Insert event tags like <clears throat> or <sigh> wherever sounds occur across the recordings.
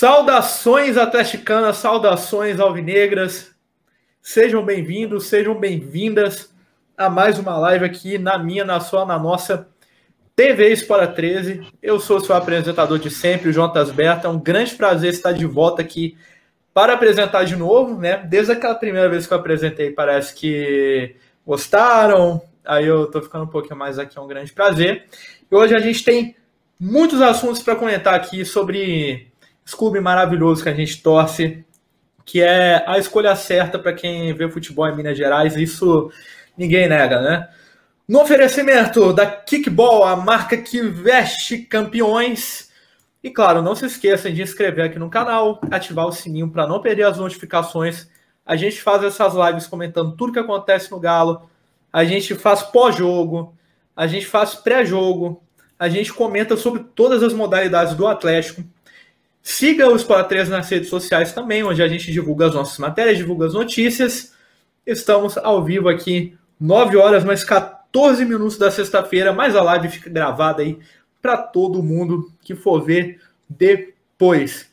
Saudações atleticanas, saudações alvinegras. Sejam bem-vindos, sejam bem-vindas a mais uma live aqui na minha, na sua, na nossa TV Espora 13. Eu sou seu apresentador de sempre, o Jonas Berta. É um grande prazer estar de volta aqui para apresentar de novo, né? Desde aquela primeira vez que eu apresentei, parece que gostaram. Aí eu tô ficando um pouquinho mais aqui, é um grande prazer. E hoje a gente tem muitos assuntos para comentar aqui sobre esse clube maravilhoso que a gente torce, que é a escolha certa para quem vê futebol em Minas Gerais, isso ninguém nega, né? No oferecimento da Kickball, a marca que veste campeões. E claro, não se esqueçam de inscrever aqui no canal, ativar o sininho para não perder as notificações. A gente faz essas lives comentando tudo que acontece no Galo. A gente faz pós-jogo, a gente faz pré-jogo, a gente comenta sobre todas as modalidades do Atlético. Siga o 13 nas redes sociais também, onde a gente divulga as nossas matérias, divulga as notícias. Estamos ao vivo aqui, 9 horas mais 14 minutos da sexta-feira, mas a live fica gravada aí para todo mundo que for ver depois.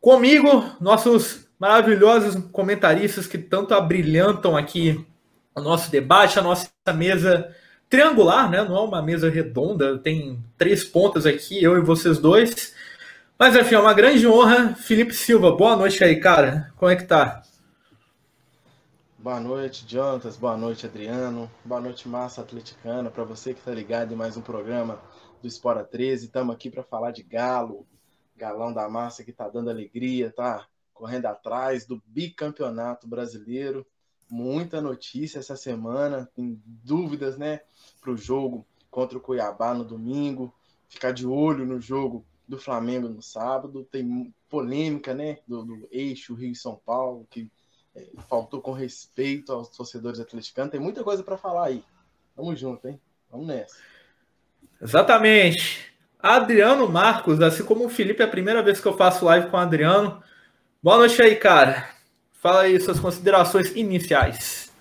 Comigo, nossos maravilhosos comentaristas que tanto abrilhantam aqui o nosso debate, a nossa mesa triangular, né? Não é uma mesa redonda, tem três pontas aqui, eu e vocês dois. Mas enfim, é uma grande honra. Felipe Silva, boa noite aí, cara. Como é que tá? Boa noite, Jontas. Boa noite, Adriano. Boa noite, Massa Atleticana. Para você que tá ligado em mais um programa do Espora 13, estamos aqui para falar de Galo, galão da massa que tá dando alegria, tá correndo atrás do bicampeonato brasileiro. Muita notícia essa semana, tem dúvidas, né, para o jogo contra o Cuiabá no domingo. Ficar de olho no jogo do Flamengo no sábado, tem polêmica, né, do, do eixo Rio-São Paulo, que é, faltou com respeito aos torcedores atleticanos, tem muita coisa para falar aí. Vamos junto, hein? Vamos nessa. Exatamente. Adriano Marcos, assim como o Felipe, é a primeira vez que eu faço live com o Adriano. Boa noite aí, cara. Fala aí suas considerações iniciais.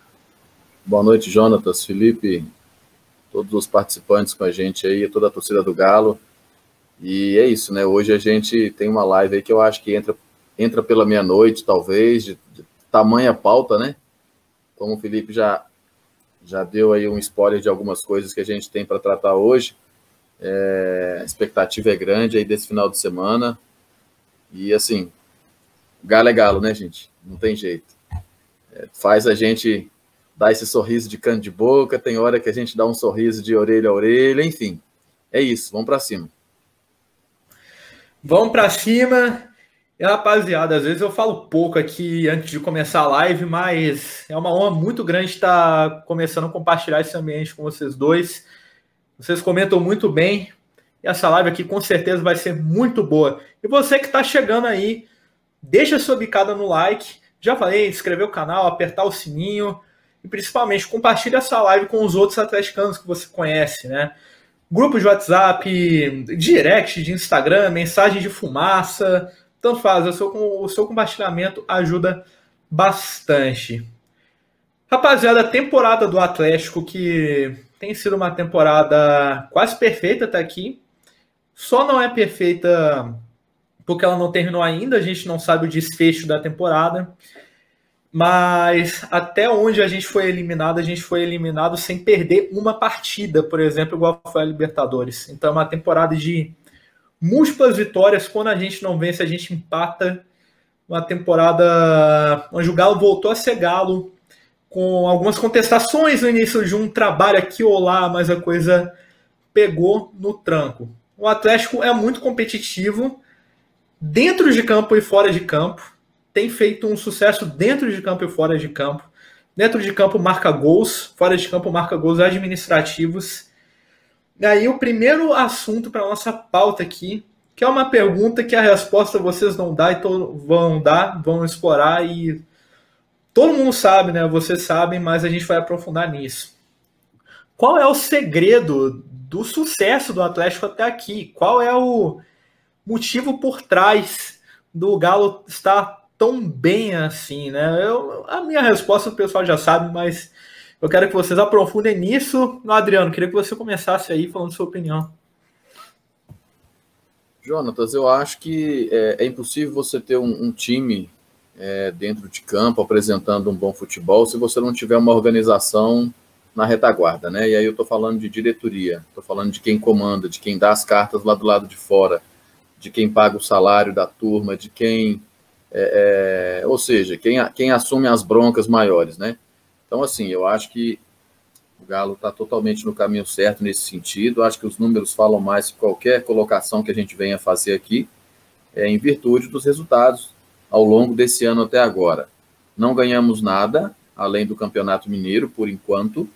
Boa noite, Jonatas, Felipe, todos os participantes com a gente aí, toda a torcida do Galo. E é isso, né? Hoje a gente tem uma live aí que eu acho que entra, entra pela meia-noite, talvez, de, de tamanha pauta, né? Como o Felipe já, já deu aí um spoiler de algumas coisas que a gente tem para tratar hoje. É, a expectativa é grande aí desse final de semana. E assim, galo é galo, né, gente? Não tem jeito. É, faz a gente dar esse sorriso de canto de boca, tem hora que a gente dá um sorriso de orelha a orelha, enfim. É isso, vamos para cima. Vamos para cima. Rapaziada, às vezes eu falo pouco aqui antes de começar a live, mas é uma honra muito grande estar começando a compartilhar esse ambiente com vocês dois. Vocês comentam muito bem. E essa live aqui com certeza vai ser muito boa. E você que está chegando aí, deixa sua bicada no like. Já falei, inscrever o canal, apertar o sininho. E principalmente compartilhe essa live com os outros atleticanos que você conhece, né? Grupo de WhatsApp, direct de Instagram, mensagem de fumaça, tanto faz, o seu, o seu compartilhamento ajuda bastante. Rapaziada, a temporada do Atlético, que tem sido uma temporada quase perfeita até aqui, só não é perfeita porque ela não terminou ainda, a gente não sabe o desfecho da temporada. Mas até onde a gente foi eliminado, a gente foi eliminado sem perder uma partida, por exemplo, igual foi a Libertadores. Então é uma temporada de múltiplas vitórias. Quando a gente não vence, a gente empata. Uma temporada onde o Galo voltou a ser Galo, com algumas contestações no início de um trabalho aqui ou lá, mas a coisa pegou no tranco. O Atlético é muito competitivo, dentro de campo e fora de campo tem feito um sucesso dentro de campo e fora de campo. Dentro de campo marca gols, fora de campo marca gols administrativos. E aí o primeiro assunto para nossa pauta aqui, que é uma pergunta que a resposta vocês não dá e vão dar, vão explorar e todo mundo sabe, né? Vocês sabem, mas a gente vai aprofundar nisso. Qual é o segredo do sucesso do Atlético até aqui? Qual é o motivo por trás do Galo estar tão bem assim, né? Eu, a minha resposta o pessoal já sabe, mas eu quero que vocês aprofundem nisso. Adriano, queria que você começasse aí falando sua opinião. Jonatas, eu acho que é, é impossível você ter um, um time é, dentro de campo apresentando um bom futebol se você não tiver uma organização na retaguarda, né? E aí eu estou falando de diretoria, estou falando de quem comanda, de quem dá as cartas lá do lado de fora, de quem paga o salário da turma, de quem, é, é, ou seja, quem, quem assume as broncas maiores, né? Então, assim, eu acho que o Galo está totalmente no caminho certo nesse sentido. Acho que os números falam mais que qualquer colocação que a gente venha fazer aqui, é, em virtude dos resultados ao longo desse ano até agora. Não ganhamos nada, além do Campeonato Mineiro, por enquanto,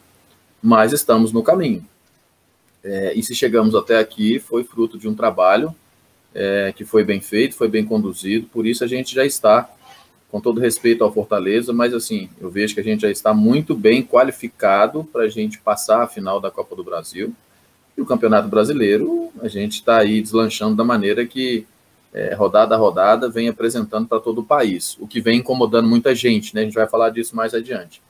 mas estamos no caminho. É, e se chegamos até aqui, foi fruto de um trabalho é, que foi bem feito, foi bem conduzido, por isso a gente já está com todo respeito ao Fortaleza, mas assim, eu vejo que a gente já está muito bem qualificado para a gente passar a final da Copa do Brasil. E o Campeonato Brasileiro, a gente está aí deslanchando da maneira que, é, rodada a rodada, vem apresentando para todo o país, o que vem incomodando muita gente, né? A gente vai falar disso mais adiante.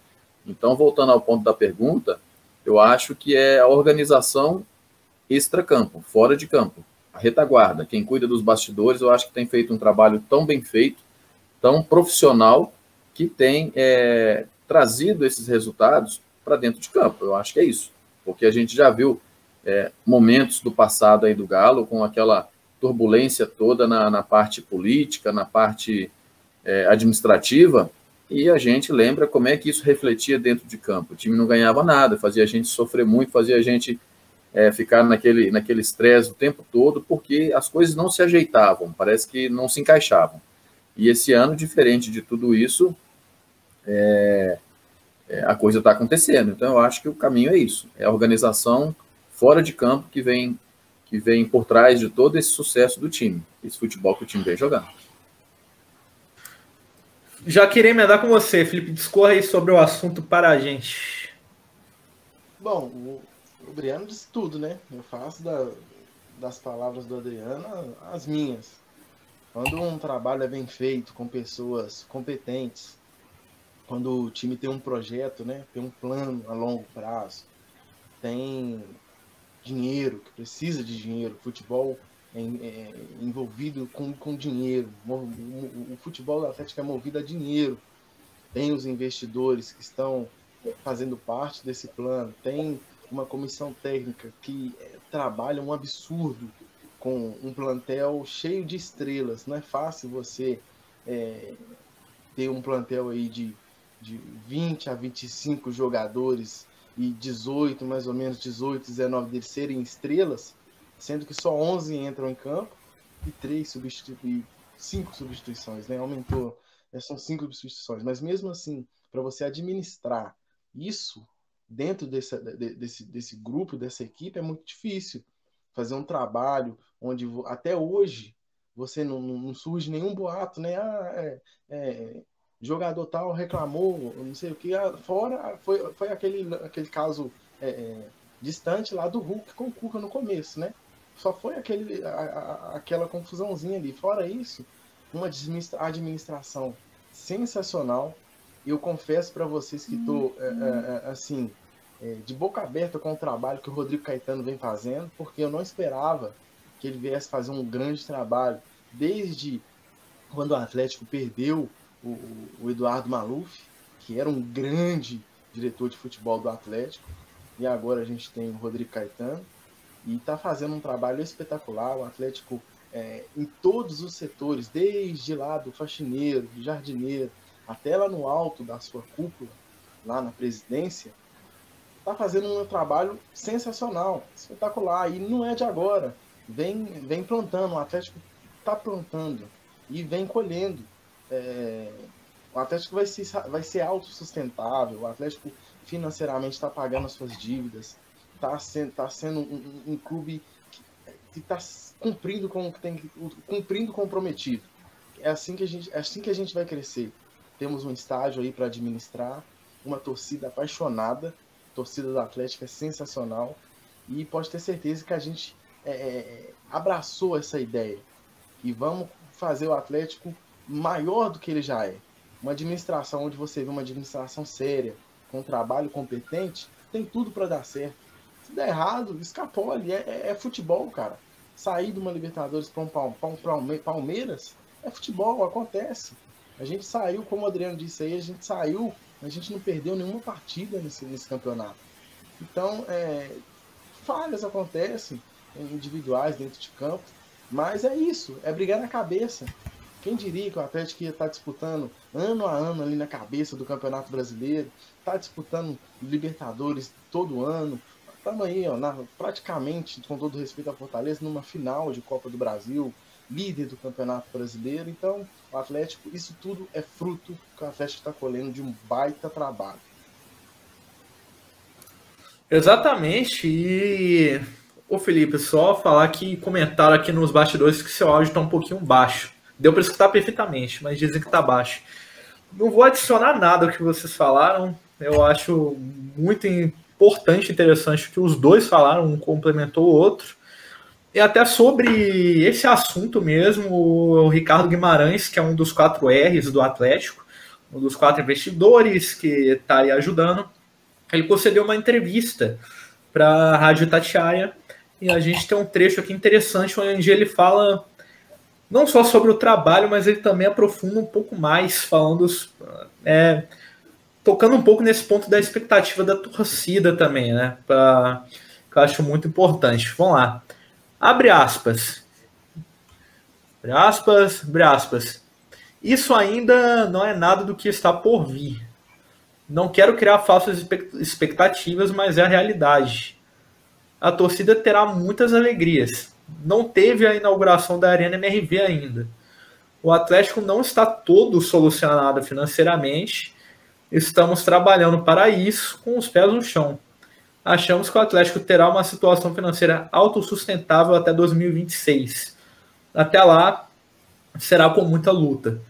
Então, voltando ao ponto da pergunta, eu acho que é a organização extra-campo, fora de campo, a retaguarda, quem cuida dos bastidores, eu acho que tem feito um trabalho tão bem feito tão profissional que tem é, trazido esses resultados para dentro de campo. Eu acho que é isso, porque a gente já viu é, momentos do passado aí do Galo com aquela turbulência toda na, na parte política, na parte é, administrativa, e a gente lembra como é que isso refletia dentro de campo. O time não ganhava nada, fazia a gente sofrer muito, fazia a gente é, ficar naquele naquele estresse o tempo todo, porque as coisas não se ajeitavam, parece que não se encaixavam. E esse ano, diferente de tudo isso, é, é, a coisa está acontecendo. Então, eu acho que o caminho é isso: é a organização fora de campo que vem, que vem por trás de todo esse sucesso do time, esse futebol que o time vem jogando. Já queria emendar com você, Felipe. Discorra aí sobre o assunto para a gente. Bom, o Adriano disse tudo, né? Eu faço da, das palavras do Adriano as minhas. Quando um trabalho é bem feito com pessoas competentes, quando o time tem um projeto, né, tem um plano a longo prazo, tem dinheiro, que precisa de dinheiro, futebol é, é, envolvido com, com dinheiro, o, o, o futebol do Atlético é movido a dinheiro, tem os investidores que estão fazendo parte desse plano, tem uma comissão técnica que é, trabalha um absurdo com um plantel cheio de estrelas. Não é fácil você é, ter um plantel aí de, de 20 a 25 jogadores e 18, mais ou menos 18, 19 deles serem estrelas, sendo que só 11 entram em campo e 3 substitui 5 substituições, né? Aumentou, é, são 5 substituições, mas mesmo assim, para você administrar isso dentro desse, desse, desse grupo, dessa equipe, é muito difícil fazer um trabalho onde até hoje você não, não surge nenhum boato, né? Ah, é, é, jogador tal reclamou, não sei o que. Ah, fora foi, foi aquele, aquele caso é, é, distante lá do Hulk com o Cuca no começo, né? Só foi aquele, a, a, aquela confusãozinha ali. Fora isso, uma administração sensacional. Eu confesso para vocês que estou é, é, assim de boca aberta com o trabalho que o Rodrigo Caetano vem fazendo, porque eu não esperava que ele viesse fazer um grande trabalho desde quando o Atlético perdeu o, o Eduardo Maluf, que era um grande diretor de futebol do Atlético, e agora a gente tem o Rodrigo Caetano, e está fazendo um trabalho espetacular. O Atlético, é, em todos os setores, desde lá do faxineiro, do jardineiro, até lá no alto da sua cúpula, lá na presidência, está fazendo um trabalho sensacional, espetacular, e não é de agora vem, vem plantando, o Atlético está plantando e vem colhendo. É, o Atlético vai ser, vai ser autossustentável, o Atlético financeiramente está pagando as suas dívidas, está sendo, tá sendo um, um, clube que está cumprindo com que tem cumprindo comprometido. É assim que a gente, é assim que a gente vai crescer. Temos um estágio aí para administrar, uma torcida apaixonada, torcida do Atlético é sensacional e pode ter certeza que a gente é, é, abraçou essa ideia e vamos fazer o Atlético maior do que ele já é. Uma administração onde você vê uma administração séria, com um trabalho competente, tem tudo para dar certo. Se der errado, escapole. É, é, é, futebol, cara. sair de uma Libertadores para um Palmeiras é futebol, acontece. A gente saiu, como o Adriano disse aí, a gente saiu, a gente não perdeu nenhuma partida nesse, nesse campeonato. Então, é, falhas acontecem individuais dentro de campo, mas é isso, é brigar na cabeça. Quem diria que o Atlético ia estar disputando ano a ano ali na cabeça do Campeonato Brasileiro, está disputando Libertadores todo ano. Estamos aí, ó, na, praticamente, com todo respeito à Fortaleza, numa final de Copa do Brasil, líder do Campeonato Brasileiro. Então, o Atlético, isso tudo é fruto que o Atlético está colhendo de um baita trabalho. Exatamente. E Ô Felipe, só falar que comentaram aqui nos bastidores que seu áudio está um pouquinho baixo. Deu para escutar perfeitamente, mas dizem que está baixo. Não vou adicionar nada ao que vocês falaram. Eu acho muito importante, interessante que os dois falaram, um complementou o outro. E até sobre esse assunto mesmo, o Ricardo Guimarães, que é um dos quatro R's do Atlético, um dos quatro investidores que está aí ajudando, ele concedeu uma entrevista para a Rádio Tatiaia e a gente tem um trecho aqui interessante onde ele fala não só sobre o trabalho, mas ele também aprofunda um pouco mais, falando, é, tocando um pouco nesse ponto da expectativa da torcida também, né? Pra, que eu acho muito importante. Vamos lá. Abre aspas. Abre aspas, abre aspas. Isso ainda não é nada do que está por vir. Não quero criar falsas expectativas, mas é a realidade a torcida terá muitas alegrias. Não teve a inauguração da Arena MRV ainda. O Atlético não está todo solucionado financeiramente. Estamos trabalhando para isso com os pés no chão. Achamos que o Atlético terá uma situação financeira autossustentável até 2026. Até lá, será com muita luta.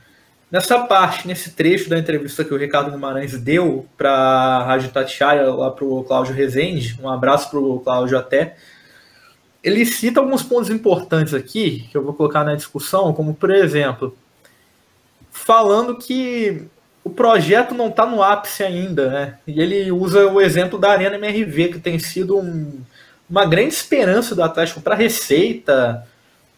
Nessa parte, nesse trecho da entrevista que o Ricardo Guimarães deu para a Rádio Tatiaia, lá para o Cláudio Rezende, um abraço para o Cláudio até, ele cita alguns pontos importantes aqui, que eu vou colocar na discussão, como por exemplo, falando que o projeto não está no ápice ainda, né? E ele usa o exemplo da Arena MRV, que tem sido um, uma grande esperança do Atlético para receita,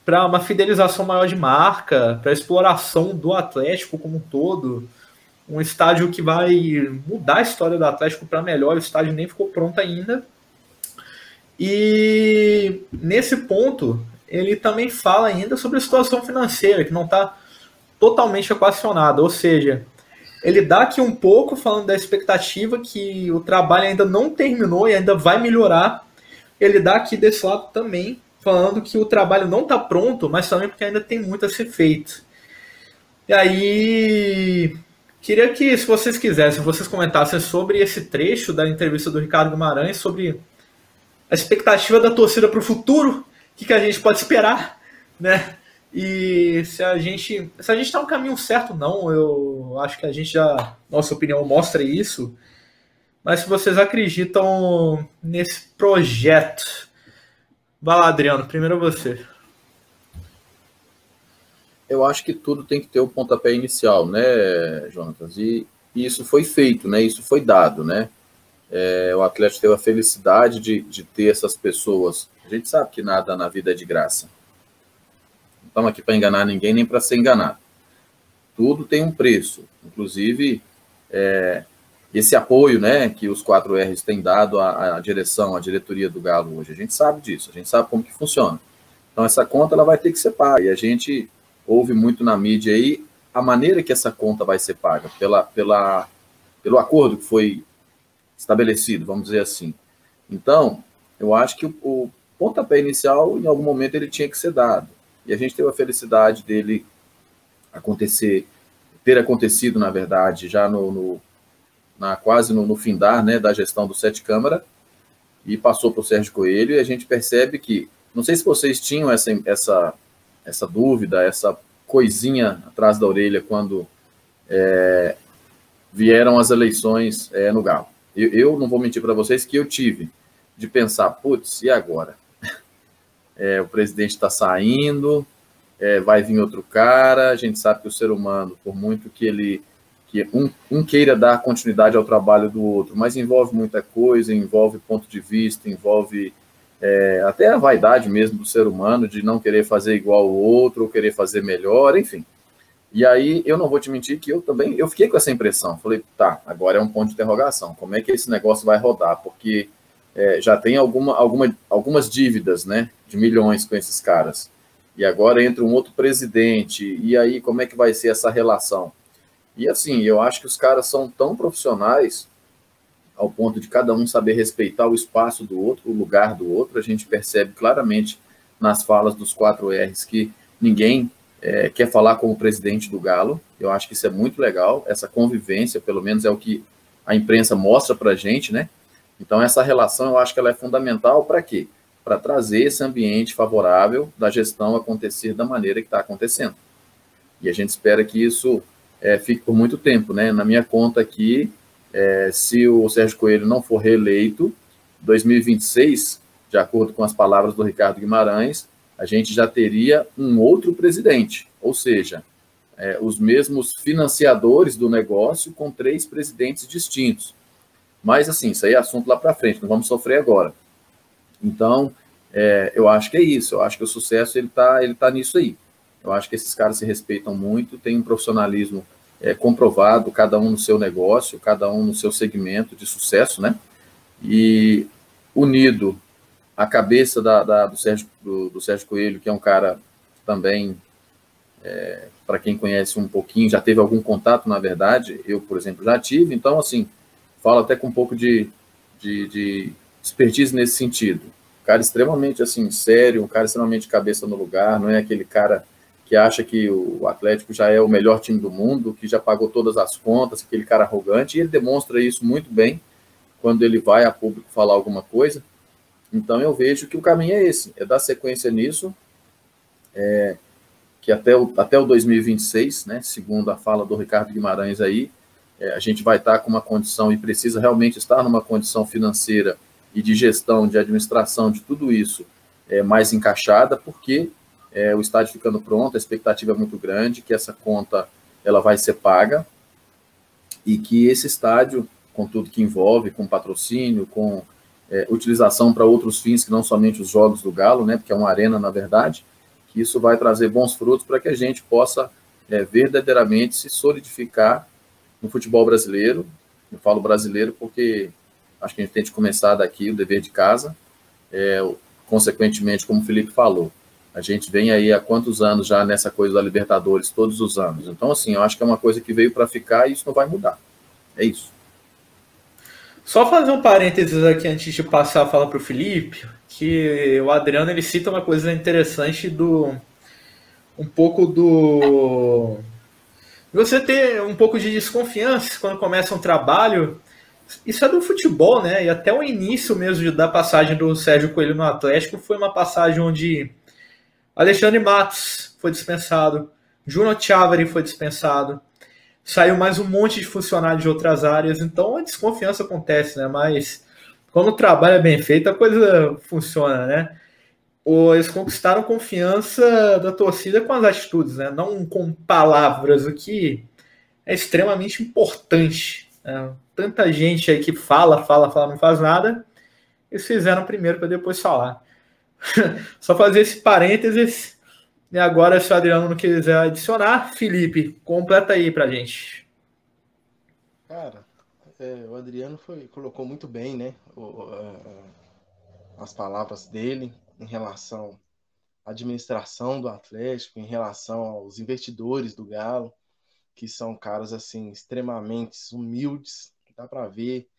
para uma fidelização maior de marca, para exploração do Atlético como um todo. Um estádio que vai mudar a história do Atlético para melhor. O estádio nem ficou pronto ainda. E nesse ponto, ele também fala ainda sobre a situação financeira, que não está totalmente equacionada. Ou seja, ele dá aqui um pouco falando da expectativa que o trabalho ainda não terminou e ainda vai melhorar. Ele dá aqui desse lado também falando que o trabalho não está pronto, mas também porque ainda tem muito a ser feito. E aí, queria que, se vocês quisessem, vocês comentassem sobre esse trecho da entrevista do Ricardo Guimarães, sobre a expectativa da torcida para o futuro, o que, que a gente pode esperar, né? E se a gente se a gente está no caminho certo, não, eu acho que a gente já, nossa opinião mostra isso. Mas se vocês acreditam nesse projeto, Vai lá, Adriano, primeiro você. Eu acho que tudo tem que ter o pontapé inicial, né, Jonatas? E, e isso foi feito, né? Isso foi dado, né? É, o Atlético teve a felicidade de, de ter essas pessoas. A gente sabe que nada na vida é de graça. Estamos aqui para enganar ninguém nem para ser enganado. Tudo tem um preço. Inclusive, é, esse apoio né, que os 4Rs têm dado à, à, direção, à diretoria do Galo hoje. A gente sabe disso, a gente sabe como que funciona. Então essa conta ela vai ter que ser paga. E a gente ouve muito na mídia aí a maneira que essa conta vai ser paga, pela, pela, pelo acordo que foi estabelecido, vamos dizer assim. Então, eu acho que o, o pontapé inicial, em algum momento, ele tinha que ser dado. E a gente teve a felicidade dele acontecer, ter acontecido, na verdade, já no, no na, quase no, no findar né, da gestão do Sete Câmara, e passou para o Sérgio Coelho, e a gente percebe que, não sei se vocês tinham essa, essa, essa dúvida, essa coisinha atrás da orelha quando é, vieram as eleições é, no Galo. Eu, eu, não vou mentir para vocês que eu tive de pensar, putz, e agora? É, o presidente está saindo, é, vai vir outro cara, a gente sabe que o ser humano, por muito que ele que um, um, queira dar continuidade ao trabalho do outro, mas envolve muita coisa, envolve ponto de vista, envolve é, até a vaidade mesmo do ser humano de não querer fazer igual o outro, ou querer fazer melhor, enfim. E aí eu não vou te mentir que eu também eu fiquei com essa impressão. Falei, tá, agora é um ponto de interrogação. Como é que esse negócio vai rodar? Porque é, já tem alguma, alguma, algumas dívidas, né, de milhões com esses caras. E agora entra um outro presidente. E aí como é que vai ser essa relação? E assim, eu acho que os caras são tão profissionais ao ponto de cada um saber respeitar o espaço do outro, o lugar do outro. A gente percebe claramente nas falas dos quatro R's que ninguém é, quer falar com o presidente do Galo. Eu acho que isso é muito legal, essa convivência, pelo menos é o que a imprensa mostra para gente, né? Então, essa relação eu acho que ela é fundamental para quê? Para trazer esse ambiente favorável da gestão acontecer da maneira que está acontecendo. E a gente espera que isso é, fique por muito tempo, né? Na minha conta aqui, é, se o Sérgio Coelho não for reeleito, 2026, de acordo com as palavras do Ricardo Guimarães, a gente já teria um outro presidente, ou seja, é, os mesmos financiadores do negócio com três presidentes distintos. Mas, assim, isso aí é assunto lá para frente, não vamos sofrer agora. Então, é, eu acho que é isso, eu acho que o sucesso ele está ele tá nisso aí. Eu acho que esses caras se respeitam muito, têm um profissionalismo é, comprovado, cada um no seu negócio, cada um no seu segmento de sucesso, né? E unido a cabeça da, da, do, Sérgio, do, do, Sérgio Coelho, que é um cara também, é, para quem conhece um pouquinho, já teve algum contato, na verdade, eu, por exemplo, já tive, então, assim, falo até com um pouco de, de, de expertise nesse sentido. Um cara extremamente, assim, sério, um cara extremamente cabeça no lugar, não é aquele cara que acha que o Atlético já é o melhor time do mundo, que já pagou todas as contas, aquele cara arrogante, e ele demonstra isso muito bem quando ele vai a público falar alguma coisa. Então eu vejo que o caminho é esse, é dar sequência nisso, é, que até o, até o 2026, né, segundo a fala do Ricardo Guimarães aí, é, a gente vai estar com uma condição e precisa realmente estar numa condição financeira e de gestão, de administração de tudo isso é, mais encaixada, porque é, o estádio ficando pronto, a expectativa é muito grande, que essa conta ela vai ser paga e que esse estádio, com tudo que envolve, com patrocínio, com é, utilização para outros fins que não somente os jogos do Galo, né, porque é uma arena na verdade, que isso vai trazer bons frutos para que a gente possa é, verdadeiramente se solidificar no futebol brasileiro. Eu falo brasileiro porque acho que a gente tem de começar daqui o dever de casa. É, consequentemente, como o Felipe falou, a gente vem aí há quantos anos já nessa coisa da Libertadores, todos os anos. Então, assim, eu acho que é uma coisa que veio para ficar e isso não vai mudar. É isso. Só fazer um parênteses aqui antes de passar a fala para o Felipe, que o Adriano ele cita uma coisa interessante do um pouco do você ter um pouco de desconfiança quando começa um trabalho. Isso é do futebol, né? E até o início mesmo da passagem do Sérgio Coelho no Atlético foi uma passagem onde Alexandre Matos foi dispensado, Juno Chiavari foi dispensado, saiu mais um monte de funcionários de outras áreas, então a desconfiança acontece, né? Mas quando o trabalho é bem feito, a coisa funciona, né? Eles conquistaram confiança da torcida com as atitudes, né? Não com palavras, o que é extremamente importante. Né? Tanta gente aí que fala, fala, fala, não faz nada. Eles fizeram primeiro para depois falar. <laughs> Só fazer esse parênteses e agora, se o Adriano não quiser adicionar, Felipe, completa aí pra gente. Cara, é, o Adriano foi, colocou muito bem, né? O, as palavras dele em relação à administração do Atlético, em relação aos investidores do Galo, que são caras assim extremamente humildes, dá para ver,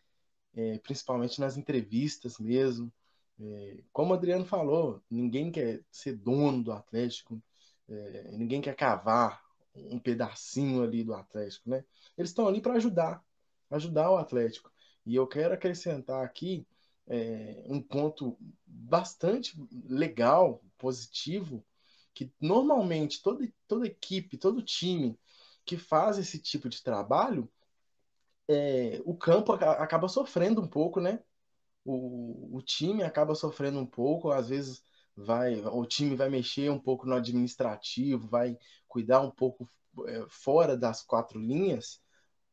é, principalmente nas entrevistas mesmo. É, como o Adriano falou, ninguém quer ser dono do Atlético, é, ninguém quer cavar um pedacinho ali do Atlético, né? Eles estão ali para ajudar, ajudar o Atlético. E eu quero acrescentar aqui é, um ponto bastante legal, positivo, que normalmente toda, toda equipe, todo time que faz esse tipo de trabalho, é, o campo acaba sofrendo um pouco, né? o, o time acaba sofrendo um pouco, às vezes vai o time vai mexer um pouco no administrativo, vai cuidar um pouco é, fora das quatro linhas,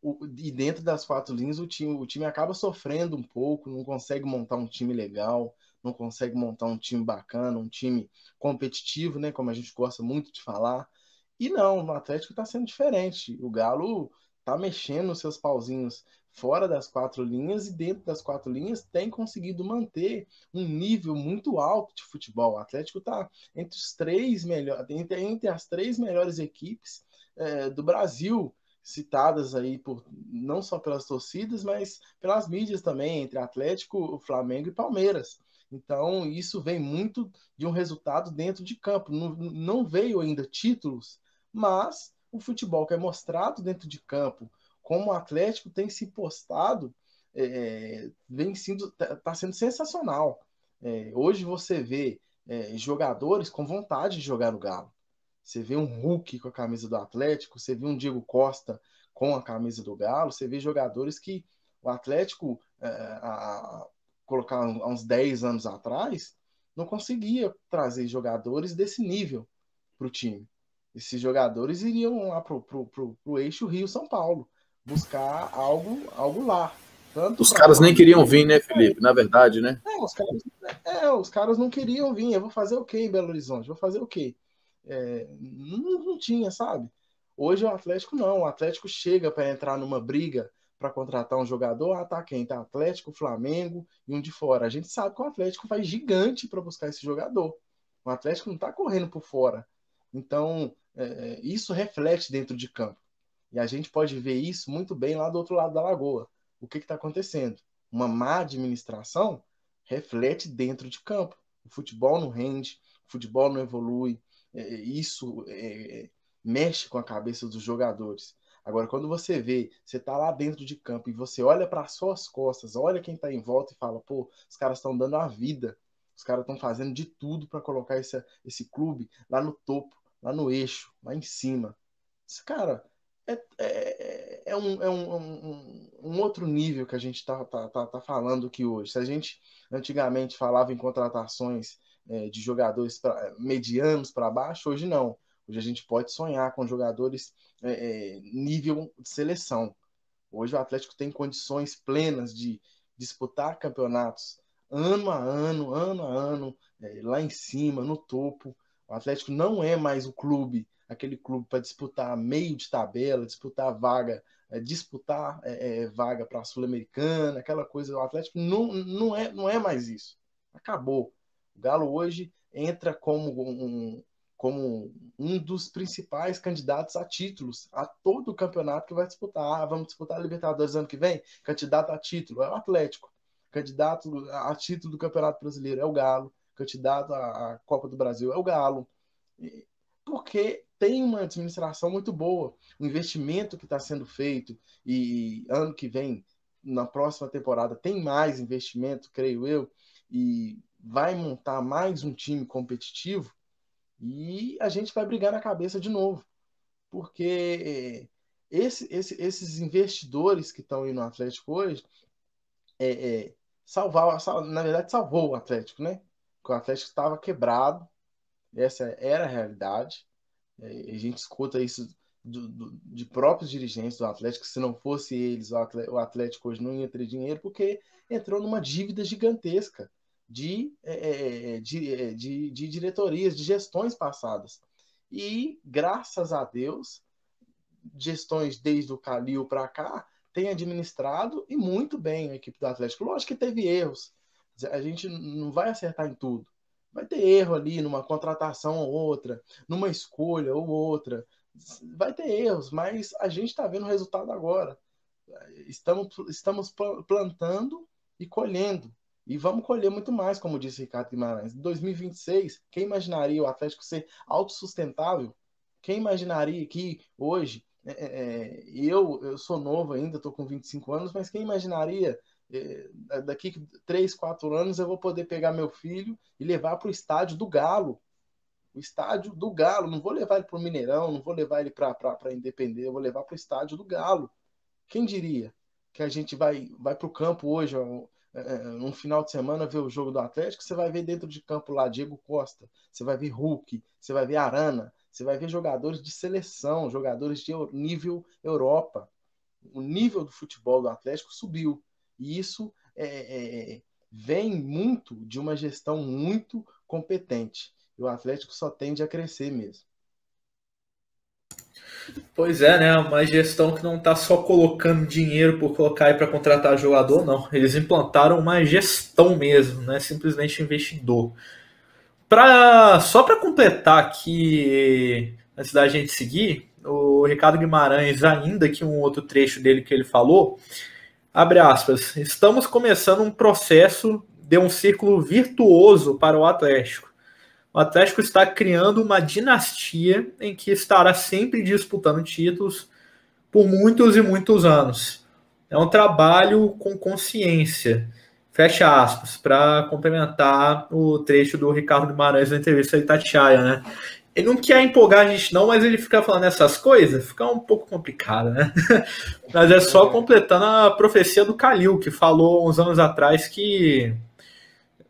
o, e dentro das quatro linhas o time, o time acaba sofrendo um pouco, não consegue montar um time legal, não consegue montar um time bacana, um time competitivo, né? Como a gente gosta muito de falar. E não, o Atlético está sendo diferente. O Galo está mexendo os seus pauzinhos fora das quatro linhas e dentro das quatro linhas tem conseguido manter um nível muito alto de futebol. O Atlético está entre os três melhores, entre, entre as três melhores equipes é, do Brasil citadas aí por não só pelas torcidas, mas pelas mídias também, entre Atlético, Flamengo e Palmeiras. Então, isso vem muito de um resultado dentro de campo. Não, não veio ainda títulos, mas o futebol que é mostrado dentro de campo, como o Atlético tem se postado, é, vem sendo, tá, tá sendo sensacional. É, hoje você vê é, jogadores com vontade de jogar no Galo. Você vê um Hulk com a camisa do Atlético, você vê um Diego Costa com a camisa do Galo, você vê jogadores que o Atlético, é, a, colocar há uns 10 anos atrás, não conseguia trazer jogadores desse nível para o time. Esses jogadores iriam lá para o eixo Rio-São Paulo, buscar algo, algo lá. Tanto os caras nem queriam vir, né, Felipe? Na verdade, né? É os, caras, é, os caras não queriam vir. Eu vou fazer o quê em Belo Horizonte? Vou fazer o quê? É, não, não tinha, sabe? Hoje o Atlético não. O Atlético chega para entrar numa briga para contratar um jogador, ah, tá quem? Tá Atlético, Flamengo e um de fora. A gente sabe que o Atlético vai gigante para buscar esse jogador. O Atlético não está correndo por fora. Então, é, isso reflete dentro de campo. E a gente pode ver isso muito bem lá do outro lado da lagoa. O que está acontecendo? Uma má administração reflete dentro de campo. O futebol não rende, o futebol não evolui, é, isso é, mexe com a cabeça dos jogadores. Agora, quando você vê, você tá lá dentro de campo e você olha para as suas costas, olha quem tá em volta e fala, pô, os caras estão dando a vida, os caras estão fazendo de tudo para colocar esse, esse clube lá no topo, lá no eixo, lá em cima. Esse cara é, é, é, um, é um, um, um, outro nível que a gente tá, tá, tá, tá falando aqui hoje. Se a gente antigamente falava em contratações é, de jogadores pra, medianos para baixo, hoje não. Hoje a gente pode sonhar com jogadores é, é, nível de seleção. Hoje o Atlético tem condições plenas de disputar campeonatos ano a ano, ano a ano, é, lá em cima, no topo. O Atlético não é mais o clube, aquele clube para disputar meio de tabela, disputar vaga, é, disputar é, é, vaga para a Sul-Americana, aquela coisa. O Atlético não, não, é, não é mais isso. Acabou. O Galo hoje entra como um, como um dos principais candidatos a títulos a todo o campeonato que vai disputar. Ah, vamos disputar a Libertadores ano que vem? Candidato a título é o Atlético. Candidato a título do Campeonato Brasileiro é o Galo. Candidato à Copa do Brasil é o Galo. Porque tem uma administração muito boa. O investimento que está sendo feito e ano que vem, na próxima temporada, tem mais investimento, creio eu, e vai montar mais um time competitivo e a gente vai brigar na cabeça de novo. Porque esse, esse, esses investidores que estão aí no Atlético hoje é, é, salvar, sal, na verdade, salvou o Atlético, né? Porque o Atlético estava quebrado, essa era a realidade. É, a gente escuta isso do, do, de próprios dirigentes do Atlético, se não fosse eles, o Atlético, o Atlético hoje não ia ter dinheiro, porque entrou numa dívida gigantesca de, é, é, é de, de, de diretorias, de gestões passadas. E, graças a Deus, gestões desde o Calil para cá têm administrado e muito bem a equipe do Atlético. Lógico que teve erros. A gente não vai acertar em tudo. Vai ter erro ali numa contratação ou outra, numa escolha ou outra. Vai ter erros, mas a gente está vendo o resultado agora. Estamos, estamos plantando e colhendo. E vamos colher muito mais, como disse Ricardo Guimarães. Em 2026, quem imaginaria o Atlético ser autossustentável? Quem imaginaria que hoje, é, é, é eu, eu sou novo ainda, estou com 25 anos, mas quem imaginaria é, daqui 3, 4 anos eu vou poder pegar meu filho e levar para o estádio do Galo? O estádio do Galo. Não vou levar ele para o Mineirão, não vou levar ele para Independência, eu vou levar para o estádio do Galo. Quem diria que a gente vai, vai para o campo hoje? É, é, um final de semana ver o jogo do Atlético, você vai ver dentro de campo lá Diego Costa, você vai ver Hulk, você vai ver Arana, você vai ver jogadores de seleção, jogadores de nível Europa. O nível do futebol do Atlético subiu. E isso é, é, vem muito de uma gestão muito competente. E o Atlético só tende a crescer mesmo. Pois é, né? Uma gestão que não está só colocando dinheiro por colocar aí para contratar jogador, não. Eles implantaram uma gestão mesmo, não é simplesmente investidor. Pra, só para completar aqui, antes da gente seguir, o Ricardo Guimarães, ainda aqui um outro trecho dele que ele falou, abre aspas, estamos começando um processo de um círculo virtuoso para o Atlético. O Atlético está criando uma dinastia em que estará sempre disputando títulos por muitos e muitos anos. É um trabalho com consciência. Fecha aspas, para complementar o trecho do Ricardo Guimarães na entrevista de Tatiaia, né? Ele não quer empolgar a gente, não, mas ele fica falando essas coisas, fica um pouco complicado, né? <laughs> mas é só completando a profecia do Calil, que falou uns anos atrás que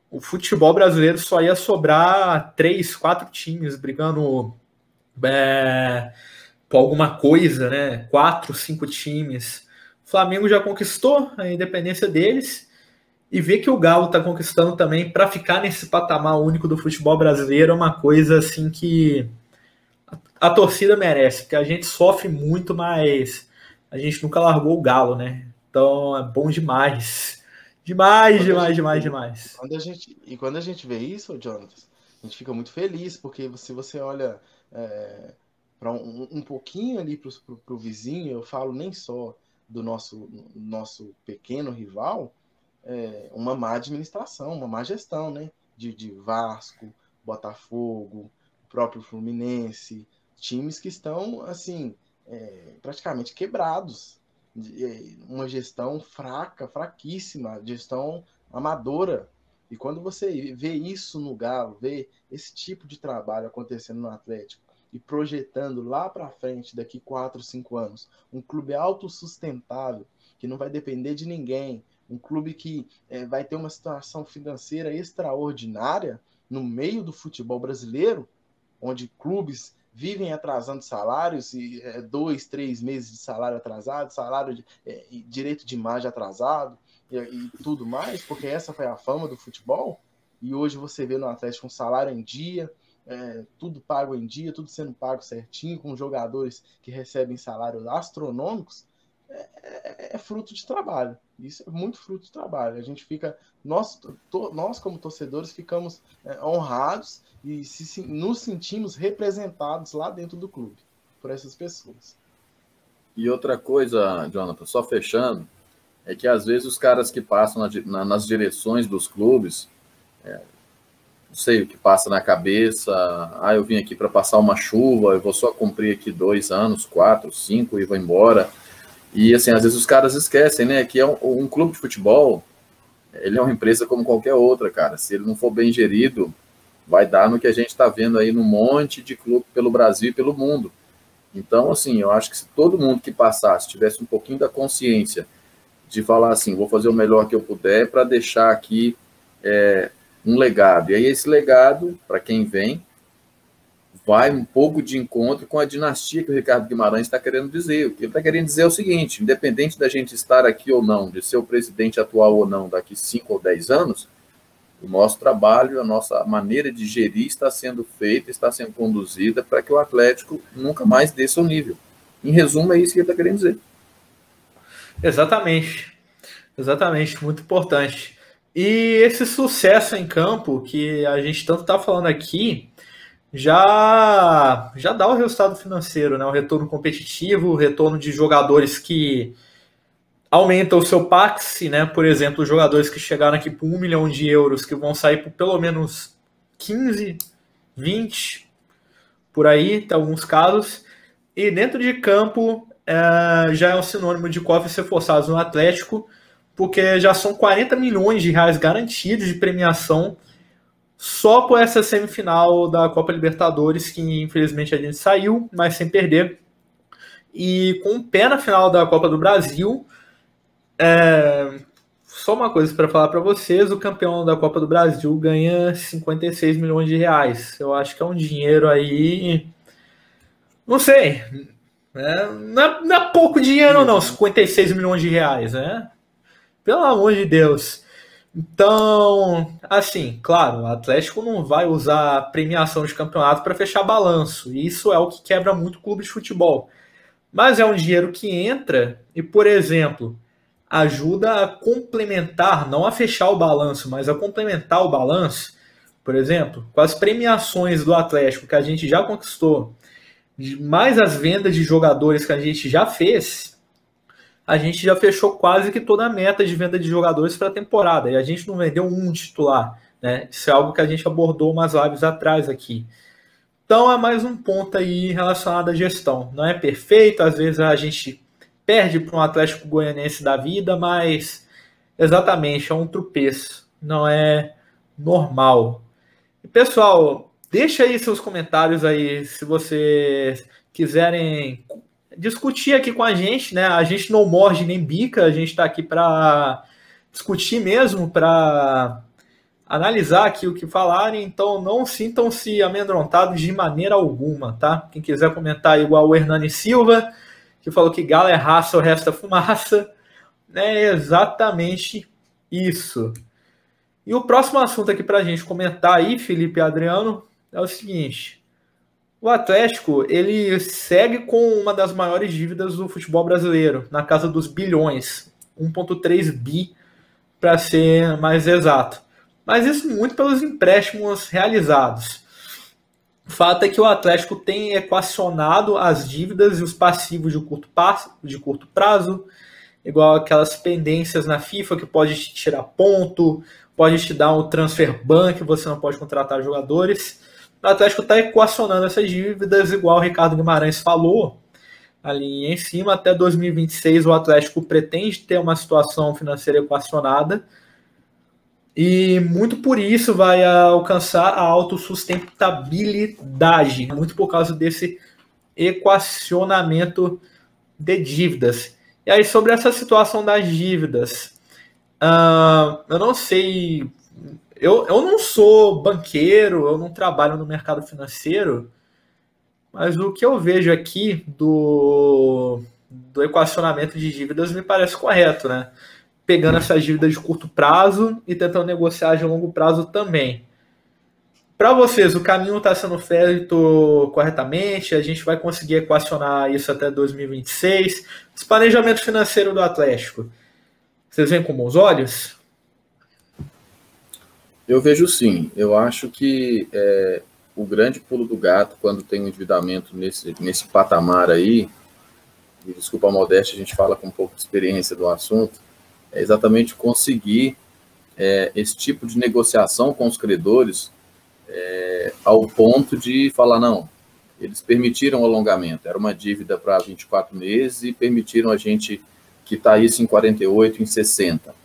o futebol brasileiro só ia sobrar três, quatro times brigando é, por alguma coisa, né? Quatro, cinco times. O Flamengo já conquistou a independência deles e ver que o Galo está conquistando também para ficar nesse patamar único do futebol brasileiro é uma coisa assim que a, torcida merece, porque a gente sofre muito, mas a gente nunca largou o Galo, né? Então é bom demais. Demais, quando demais, gente, demais, demais. Quando a gente, e quando a gente vê isso, Jonathan, a gente fica muito feliz, porque se você olha é, para um, um, pouquinho ali para o vizinho, eu falo nem só do nosso, nosso pequeno rival, é, uma má administração, uma má gestão, né? De, de Vasco, Botafogo, próprio Fluminense, times que estão, assim, é, praticamente quebrados. Uma gestão fraca, fraquíssima, gestão amadora. E quando você vê isso no Galo, vê esse tipo de trabalho acontecendo no Atlético e projetando lá para frente, daqui 4, 5 anos, um clube autossustentável, que não vai depender de ninguém, um clube que é, vai ter uma situação financeira extraordinária no meio do futebol brasileiro, onde clubes vivem atrasando salários e é, dois, três meses de salário atrasado, salário de, é, direito de imagem atrasado e, e, tudo mais, porque essa foi a fama do futebol. E hoje você vê no Atlético um salário em dia, é, tudo pago em dia, tudo sendo pago certinho, com jogadores que recebem salários astronômicos. É, é, fruto de trabalho. Isso é muito fruto de trabalho. A gente fica, nós, to, nós como torcedores, ficamos é, honrados e se, nos sentimos representados lá dentro do clube por essas pessoas. E outra coisa, Jonathan, só fechando, é que às vezes os caras que passam na, na, nas direções dos clubes, é, não sei o que passa na cabeça, ah, eu vim aqui para passar uma chuva, eu vou só cumprir aqui dois anos, quatro, cinco e vou embora. E assim, às vezes os caras esquecem, né, que é um, um, clube de futebol, ele é uma empresa como qualquer outra, cara. Se ele não for bem gerido, vai dar no que a gente está vendo aí no monte de clube pelo Brasil e pelo mundo. Então, assim, eu acho que se todo mundo que passasse tivesse um pouquinho da consciência de falar assim, vou fazer o melhor que eu puder para deixar aqui é, um legado. E aí esse legado, para quem vem, vai um pouco de encontro com a dinastia que o Ricardo Guimarães está querendo dizer. O que ele está querendo dizer é o seguinte: independente da gente estar aqui ou não, de ser o presidente atual ou não daqui 5 ou 10 anos, o nosso trabalho, a nossa maneira de gerir está sendo feita, está sendo conduzida para que o Atlético nunca mais desça o nível. Em resumo, é isso que ele está querendo dizer. Exatamente. Exatamente, muito importante. E esse sucesso em campo que a gente tanto está falando aqui, já já dá o resultado financeiro, né? O retorno competitivo, o retorno de jogadores que aumentam o seu Pax, né? Por exemplo, jogadores que chegaram aqui por um milhão de euros, que vão sair por pelo menos 15, 20, por aí, tem alguns casos. E dentro de campo é, já é um sinônimo de cofres reforçados no Atlético, porque já são 40 milhões de reais garantidos de premiação só por essa semifinal da Copa Libertadores, que infelizmente a gente saiu, mas sem perder. E com o pé na final da Copa do Brasil, é... só uma coisa para falar para vocês: o campeão da Copa do Brasil ganha 56 milhões de reais. Eu acho que é um dinheiro aí. Não sei. Né? Não, é, não é pouco dinheiro, não, 56 milhões de reais, né? Pelo amor de Deus. Então, assim, claro, o Atlético não vai usar premiação de campeonato para fechar balanço. E isso é o que quebra muito clube de futebol. Mas é um dinheiro que entra e, por exemplo, ajuda a complementar, não a fechar o balanço, mas a complementar o balanço. Por exemplo, com as premiações do Atlético que a gente já conquistou, mais as vendas de jogadores que a gente já fez, a gente já fechou quase que toda a meta de venda de jogadores para a temporada. E a gente não vendeu um titular. Né? Isso é algo que a gente abordou umas lives atrás aqui. Então é mais um ponto aí relacionado à gestão. Não é perfeito, às vezes a gente perde para um Atlético Goianense da vida, mas exatamente é um tropeço. Não é normal. E, pessoal, deixa aí seus comentários aí se vocês quiserem discutir aqui com a gente, né? A gente não morde nem bica, a gente está aqui para discutir mesmo, para analisar aqui o que falarem, então não sintam-se amedrontados de maneira alguma, tá? Quem quiser comentar igual o Hernani Silva, que falou que galo é raça, o resto é fumaça, é exatamente isso. E o próximo assunto aqui para a gente comentar aí, Felipe e Adriano, é o seguinte: o Atlético, ele segue com uma das maiores dívidas do futebol brasileiro, na casa dos bilhões, 1.3 bi para ser mais exato. Mas isso muito pelos empréstimos realizados. O fato é que o Atlético tem equacionado as dívidas e os passivos de curto, prazo, de curto prazo, igual aquelas pendências na FIFA que pode te tirar ponto, pode te dar um transfer ban que você não pode contratar jogadores o Atlético está equacionando essas dívidas, igual o Ricardo Guimarães falou ali em cima. Até 2026, o Atlético pretende ter uma situação financeira equacionada e muito por isso vai alcançar a autossustentabilidade, muito por causa desse equacionamento de dívidas. E aí, sobre essa situação das dívidas, uh, eu não sei eu, eu não sou banqueiro, eu não trabalho no mercado financeiro, mas o que eu vejo aqui do, do equacionamento de dívidas me parece correto, né? Pegando essas dívidas de curto prazo e tentando negociar de longo prazo também. Para vocês, o caminho está sendo feito corretamente? A gente vai conseguir equacionar isso até 2026? Esse planejamento financeiro do Atlético, vocês veem com bons olhos? Eu vejo sim. Eu acho que é, o grande pulo do gato, quando tem um endividamento nesse, nesse patamar aí, e desculpa a modéstia, a gente fala com um pouco de experiência do assunto, é exatamente conseguir é, esse tipo de negociação com os credores é, ao ponto de falar, não, eles permitiram o alongamento, era uma dívida para 24 meses e permitiram a gente quitar isso em 48, em 60.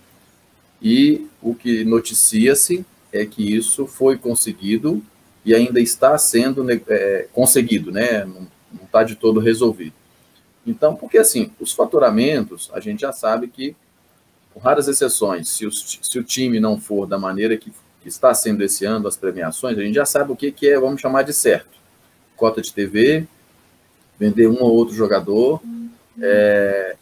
E o que noticia-se é que isso foi conseguido e ainda está sendo né, é, conseguido, né? Não está de todo resolvido. Então, porque assim, os faturamentos, a gente já sabe que, com raras exceções, se, os, se o time não for da maneira que, que, está sendo esse ano, as premiações, a gente já sabe o que, que é, vamos chamar de certo. Cota de TV, vender um ou outro jogador, é,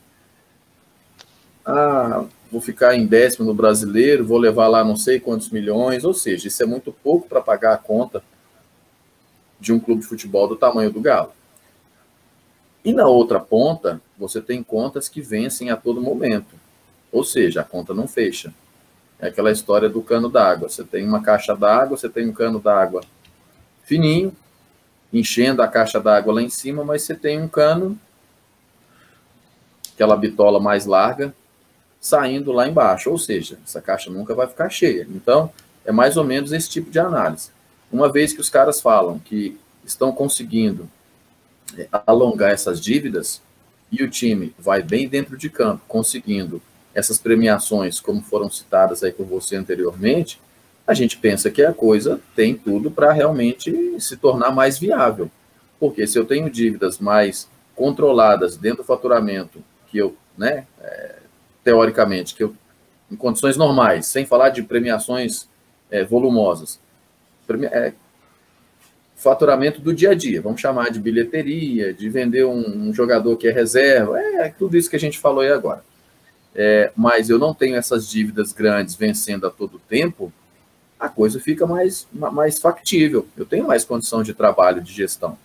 ah, vou ficar em décimo no brasileiro, vou levar lá não sei quantos milhões, ou seja, isso é muito pouco para pagar a conta de um clube de futebol do tamanho do Galo. E na outra ponta, você tem contas que vencem a todo momento, ou seja, a conta não fecha. É aquela história do cano d'água. Você tem uma caixa d'água, você tem um cano d'água fininho, enchendo a caixa d'água lá em cima, mas você tem um cano, aquela bitola mais larga, saindo lá embaixo, ou seja, essa caixa nunca vai ficar cheia. Então, é mais ou menos esse tipo de análise. Uma vez que os caras falam que estão conseguindo é, alongar essas dívidas e o time vai bem dentro de campo, conseguindo essas premiações, como foram citadas aí por você anteriormente, a gente pensa que a coisa tem tudo para realmente se tornar mais viável. Porque se eu tenho dívidas mais controladas dentro do faturamento, que eu, né, é, teoricamente, que eu, em condições normais, sem falar de premiações é, volumosas, é, faturamento do dia a dia, vamos chamar de bilheteria, de vender um, um, jogador que é reserva, é tudo isso que a gente falou aí agora. é, mas eu não tenho essas dívidas grandes vencendo a todo tempo, a coisa fica mais, mais factível. Eu tenho mais condição de trabalho, de gestão.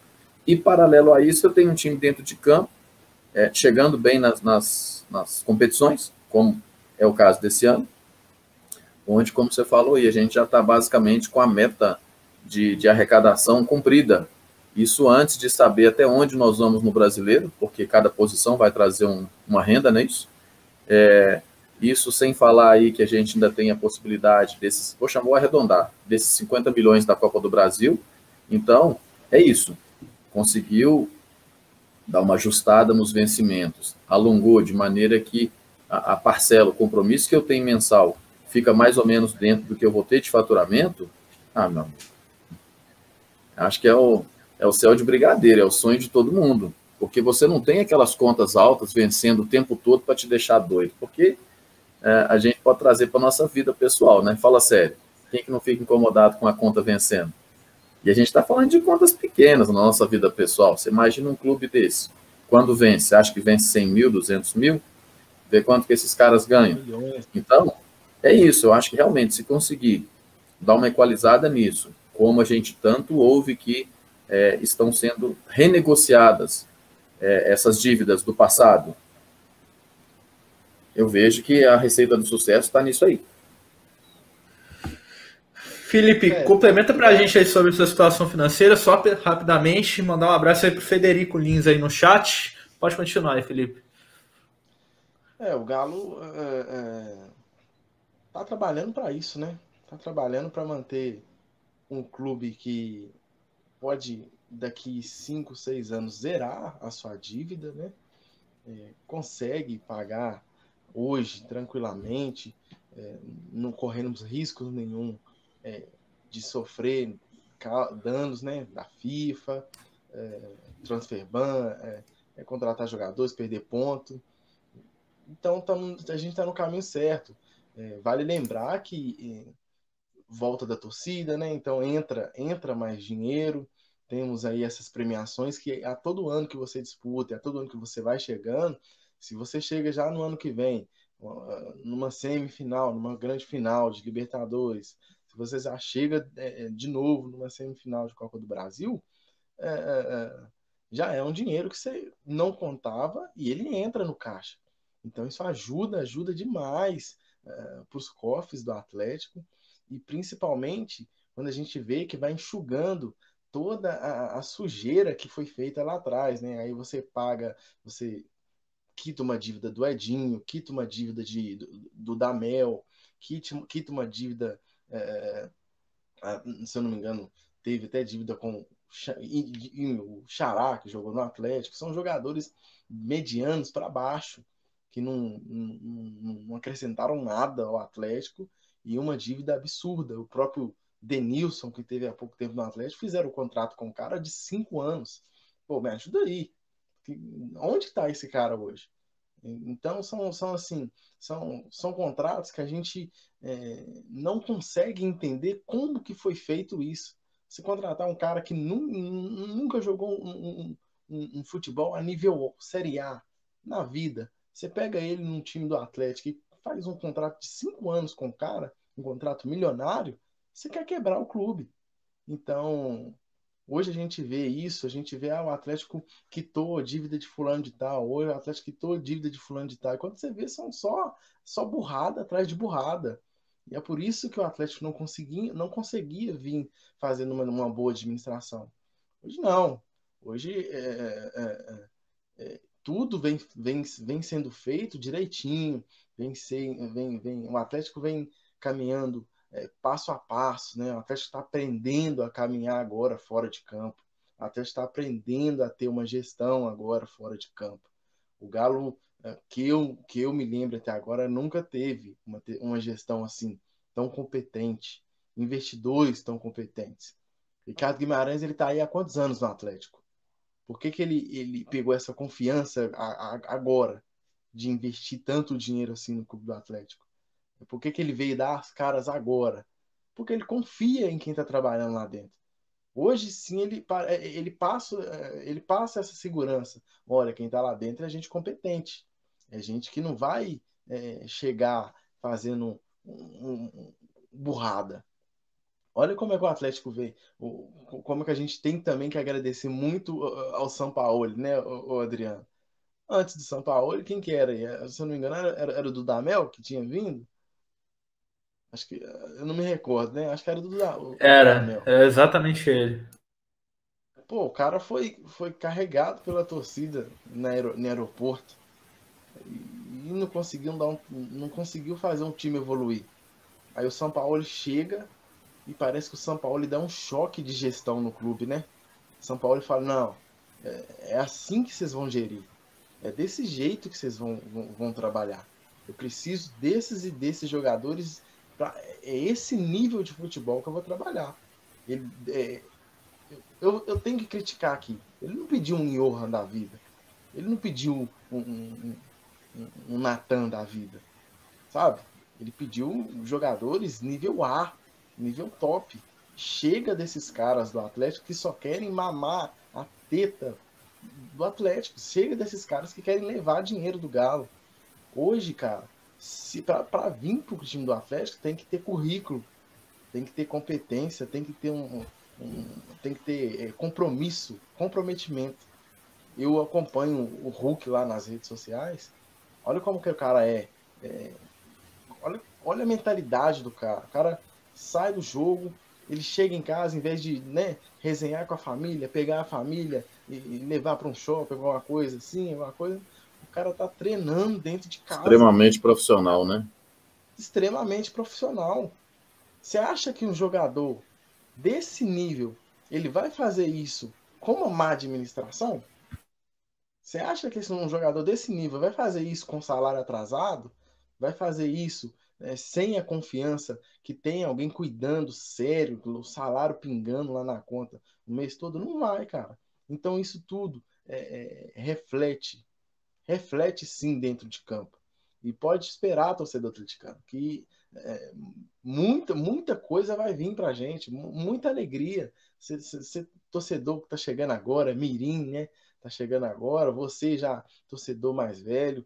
E, paralelo a isso, eu tenho um time dentro de campo, é, chegando bem nas, nas, nas competições, como é o caso desse ano, onde, como você falou, e a gente já está basicamente com a meta de, de arrecadação cumprida. Isso antes de saber até onde nós vamos no brasileiro, porque cada posição vai trazer um, uma renda, não é isso? É, isso sem falar aí que a gente ainda tem a possibilidade desses, vou arredondar, desses 50 milhões da Copa do Brasil. Então, é isso. Conseguiu dar uma ajustada nos vencimentos, alongou de maneira que a, a parcela, o compromisso que eu tenho mensal fica mais ou menos dentro do que eu vou ter de faturamento. Ah, não. Acho que é o, é o céu de brigadeiro, é o sonho de todo mundo. Porque você não tem aquelas contas altas vencendo o tempo todo para te deixar doido. Porque é, a gente pode trazer para nossa vida pessoal, né? Fala sério. Quem que não fica incomodado com a conta vencendo? E a gente está falando de contas pequenas na nossa vida pessoal. Você imagina um clube desse. Quando vence, acha que vence 100 mil, 200 mil? Vê quanto que esses caras ganham. Então, é isso. Eu acho que realmente, se conseguir dar uma equalizada nisso, como a gente tanto ouve que é, estão sendo renegociadas é, essas dívidas do passado, eu vejo que a receita do sucesso está nisso aí. Felipe, é, complementa para a é. gente aí sobre essa situação financeira, só rapidamente, mandar um abraço aí para Federico Lins aí no chat. Pode continuar aí, Felipe. É, o Galo é, é tá trabalhando para isso, né? Tá trabalhando para manter um clube que pode daqui 5, 6 anos zerar a sua dívida, né? É, consegue pagar hoje tranquilamente, é, não corremos riscos nenhum é, de sofrer danos né, da FIFA, é, transfer ban, é, é, contratar jogadores, perder ponto. Então tamo, a gente está no caminho certo. É, vale lembrar que volta da torcida, né? Então entra entra mais dinheiro. Temos aí essas premiações que a todo ano que você disputa, a todo ano que você vai chegando, se você chega já no ano que vem, numa semifinal, numa grande final de Libertadores, se você já chega é, é, de novo numa semifinal de Copa do Brasil, é, é, já é um dinheiro que você não contava e ele entra no caixa. Então isso ajuda, ajuda demais é, para os cofres do Atlético e principalmente quando a gente vê que vai enxugando toda a, a, sujeira que foi feita lá atrás, né? Aí você paga, você quita uma dívida do Edinho, quita uma dívida de, do, do Damel, quita, quita uma dívida, é, se eu não me engano, teve até dívida com o Xará, que jogou no Atlético, são jogadores medianos para baixo, que não, não, não, acrescentaram nada ao Atlético, e uma dívida absurda. O próprio Denilson, que teve há pouco tempo no Atlético, fizeram o contrato com o cara de cinco anos. Pô, me ajuda aí onde está esse cara hoje? Então são, são assim, são, são contratos que a gente é, não consegue entender como que foi feito isso. Se contratar um cara que nunca jogou um, um, um, futebol a nível Série A na vida, você pega ele num time do Atlético e faz um contrato de cinco anos com o cara, um contrato milionário, você quer quebrar o clube. Então, Hoje a gente vê isso, a gente vê ah, o Atlético quitou dívida de fulano de tal, hoje o Atlético quitou dívida de fulano de tal. E quando você vê, são só, só burrada atrás de burrada. E é por isso que o Atlético não conseguia, não conseguia vir fazendo uma, uma boa administração. Hoje não. Hoje é, é, é, é, tudo vem, vem, vem sendo feito direitinho, vem, ser, vem, vem, o Atlético vem caminhando é, passo a passo, né? O Atlético está aprendendo a caminhar agora fora de campo. O Atlético está aprendendo a ter uma gestão agora fora de campo. O Galo, é, que eu, que eu me lembro até agora, nunca teve uma, uma gestão assim, tão competente, investidores tão competentes. Ricardo Guimarães, ele está aí há quantos anos no Atlético? Por que, que ele, ele pegou essa confiança a, a, agora de investir tanto dinheiro assim no clube do Atlético? Por que, que ele veio dar as caras agora? Porque ele confia em quem está trabalhando lá dentro. Hoje sim ele, é, ele, passa, é, ele passa essa segurança. Olha, quem está lá dentro é gente competente. É gente que não vai é, chegar fazendo um, um, burrada. Olha como é que o Atlético vê, como é que a gente tem também que agradecer muito ao São Paulo, né, o Adriano? Antes do São Paulo, quem que era? Se eu não me engano, era, era o Dudamel que tinha vindo? Acho que eu não me recordo, né? Acho que era do Dudamel. Era, é exatamente ele. Pô, o cara foi, foi carregado pela torcida no, aer, no aeroporto e não conseguiu dar um, não conseguiu fazer um time evoluir. Aí o São Paulo chega e parece que o São Paulo dá um choque de gestão no clube, né? São Paulo fala: não, é, é assim que vocês vão gerir. É desse jeito que vocês vão, vão, vão trabalhar. Eu preciso desses e desses jogadores. Pra, é esse nível de futebol que eu vou trabalhar. Ele, é, eu, eu tenho que criticar aqui. Ele não pediu um Johan da vida. Ele não pediu um, um, um, um Natan da vida. Sabe? Ele pediu jogadores nível A, nível top. Chega desses caras do Atlético que só querem mamar a teta do Atlético. Chega desses caras que querem levar dinheiro do Galo. Hoje, cara, se para vir para o time do Atlético tem que ter currículo, tem que ter competência, tem que ter um, um tem que ter é, compromisso, comprometimento. Eu acompanho o Hulk lá nas redes sociais. Olha como que o cara é, é olha, olha a mentalidade do cara. O cara sai do jogo, ele chega em casa, em vez de né, resenhar com a família, pegar a família e, e levar para um shopping, alguma coisa assim, alguma coisa, cara tá treinando dentro de casa. Extremamente profissional, né? Extremamente profissional. Você acha que um jogador desse nível ele vai fazer isso com uma má administração? Você acha que um jogador desse nível vai fazer isso com salário atrasado? Vai fazer isso é, sem a confiança que tem alguém cuidando sério, o salário pingando lá na conta o mês todo? Não vai, cara. Então isso tudo é, é, reflete, reflete sim dentro de campo. E pode esperar, torcedor atleticano, que é, muita, muita coisa vai vir pra gente, muita alegria. Você, torcedor que tá chegando agora, Mirim, né? Tá chegando agora, você já torcedor mais velho,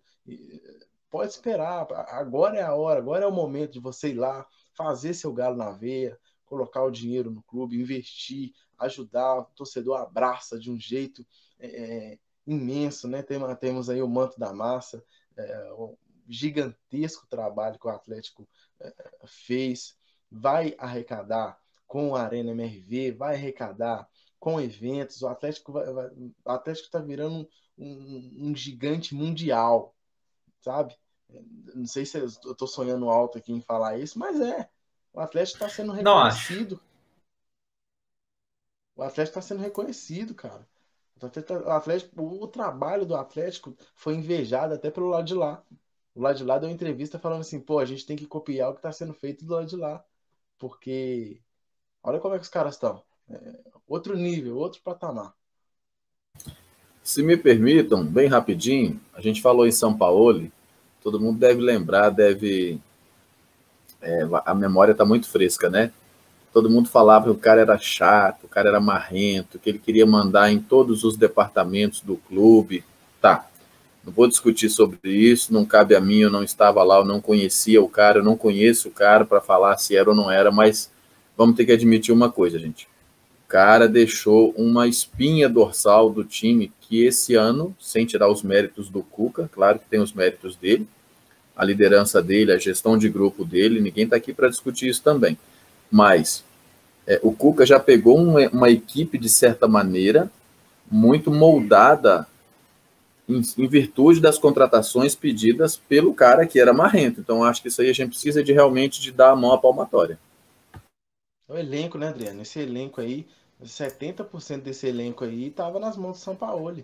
pode esperar. Agora é a hora, agora é o momento de você ir lá, fazer seu galo na veia, colocar o dinheiro no clube, investir, ajudar. O torcedor abraça de um jeito é, é imenso, né? Tem, temos aí o manto da massa, é, um gigantesco trabalho que o Atlético é, fez. Vai arrecadar com a Arena MRV, vai arrecadar com eventos. O Atlético vai, vai, o Atlético está virando um, um, um gigante mundial sabe? Não sei se eu estou sonhando alto aqui em falar isso, mas é. O Atlético está sendo reconhecido. O Atlético está sendo reconhecido, cara. O, Atlético, o, trabalho do Atlético foi invejado até pelo lado de lá. O lado de lá deu uma entrevista falando assim, pô, a gente tem que copiar o que está sendo feito do lado de lá. Porque olha como é que os caras estão. É, outro nível, outro patamar. Se me permitam, bem rapidinho, a gente falou em São Paulo, todo mundo deve lembrar, deve. É, a memória está muito fresca, né? Todo mundo falava que o cara era chato, o cara era marrento, que ele queria mandar em todos os departamentos do clube. Tá, não vou discutir sobre isso, não cabe a mim, eu não estava lá, eu não conhecia o cara, eu não conheço o cara para falar se era ou não era, mas vamos ter que admitir uma coisa, gente cara deixou uma espinha dorsal do time que esse ano, sem tirar os méritos do Cuca, claro que tem os méritos dele, a liderança dele, a gestão de grupo dele, ninguém está aqui para discutir isso também. Mas é, o Cuca já pegou uma, uma, equipe, de certa maneira, muito moldada em, em, virtude das contratações pedidas pelo cara que era marrento. Então, acho que isso aí a gente precisa de realmente de dar a mão à palmatória. O elenco, né, Adriano? Esse elenco aí, 70% desse elenco aí estava nas mãos do São Paulo.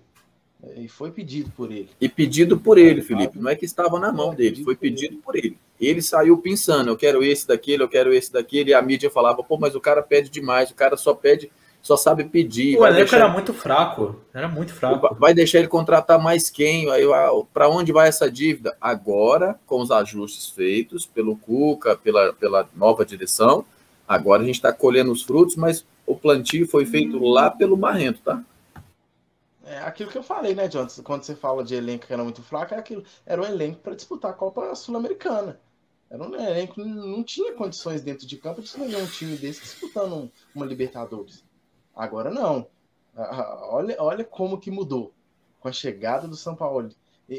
E foi pedido por ele. E pedido por ele, Felipe. Não é que estava na mão dele, foi pedido por ele. Ele saiu pensando, eu quero esse daquele, eu quero esse daquele, e a mídia falava, pô, mas o cara pede demais, o cara só pede, só sabe pedir. O elenco era muito fraco, era muito fraco. Vai deixar ele contratar mais quem? Aí, para onde vai essa dívida? Agora, com os ajustes feitos pelo Cuca, pela, pela nova direção, agora a gente está colhendo os frutos, mas o plantio foi feito lá pelo Barrento, tá? É aquilo que eu falei, né, John? Quando você fala de elenco que era muito fraco, era, aquilo, era um elenco para disputar a Copa Sul-Americana. Era um elenco que não tinha condições dentro de campo de ter um time desse disputando uma Libertadores. Agora não. Olha, olha como que mudou com a chegada do São Paulo. E,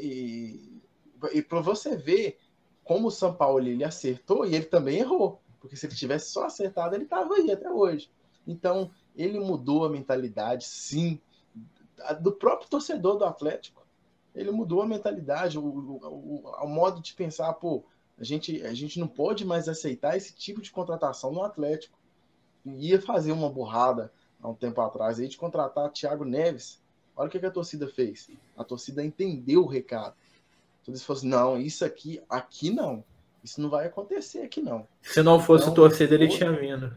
e, e para você ver como o São Paulo ele acertou e ele também errou. Porque se ele tivesse só acertado, ele estava aí até hoje. Então, ele mudou a mentalidade, sim, do próprio torcedor do Atlético. Ele mudou a mentalidade, o, o, o, modo de pensar, pô, a gente, a gente não pode mais aceitar esse tipo de contratação no Atlético. Ia fazer uma burrada há um tempo atrás aí de contratar Thiago Neves. Olha o que, que a torcida fez. A torcida entendeu o recado. Então eles falaram assim, não, isso aqui, aqui não. Isso não vai acontecer aqui não. Se não fosse então, torcida, ele tinha vindo.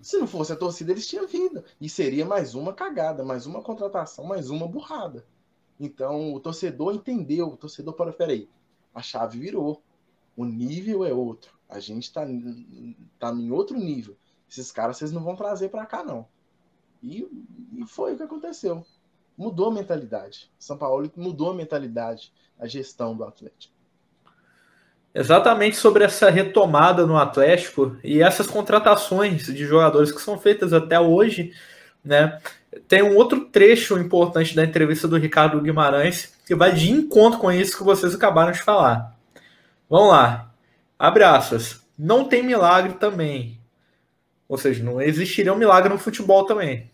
Se não fosse a torcida, eles tinham vindo. E seria mais uma cagada, mais uma contratação, mais uma burrada. Então, o torcedor entendeu. O torcedor para, peraí, a chave virou. O nível é outro. A gente está tá em outro nível. Esses caras vocês não vão trazer para cá, não. E, e foi o que aconteceu. Mudou a mentalidade. São Paulo mudou a mentalidade, a gestão do Atlético. Exatamente sobre essa retomada no Atlético e essas contratações de jogadores que são feitas até hoje, né? Tem um outro trecho importante da entrevista do Ricardo Guimarães que vai de encontro com isso que vocês acabaram de falar. Vamos lá. Abre aspas. Não tem milagre também. Ou seja, não existiria um milagre no futebol também.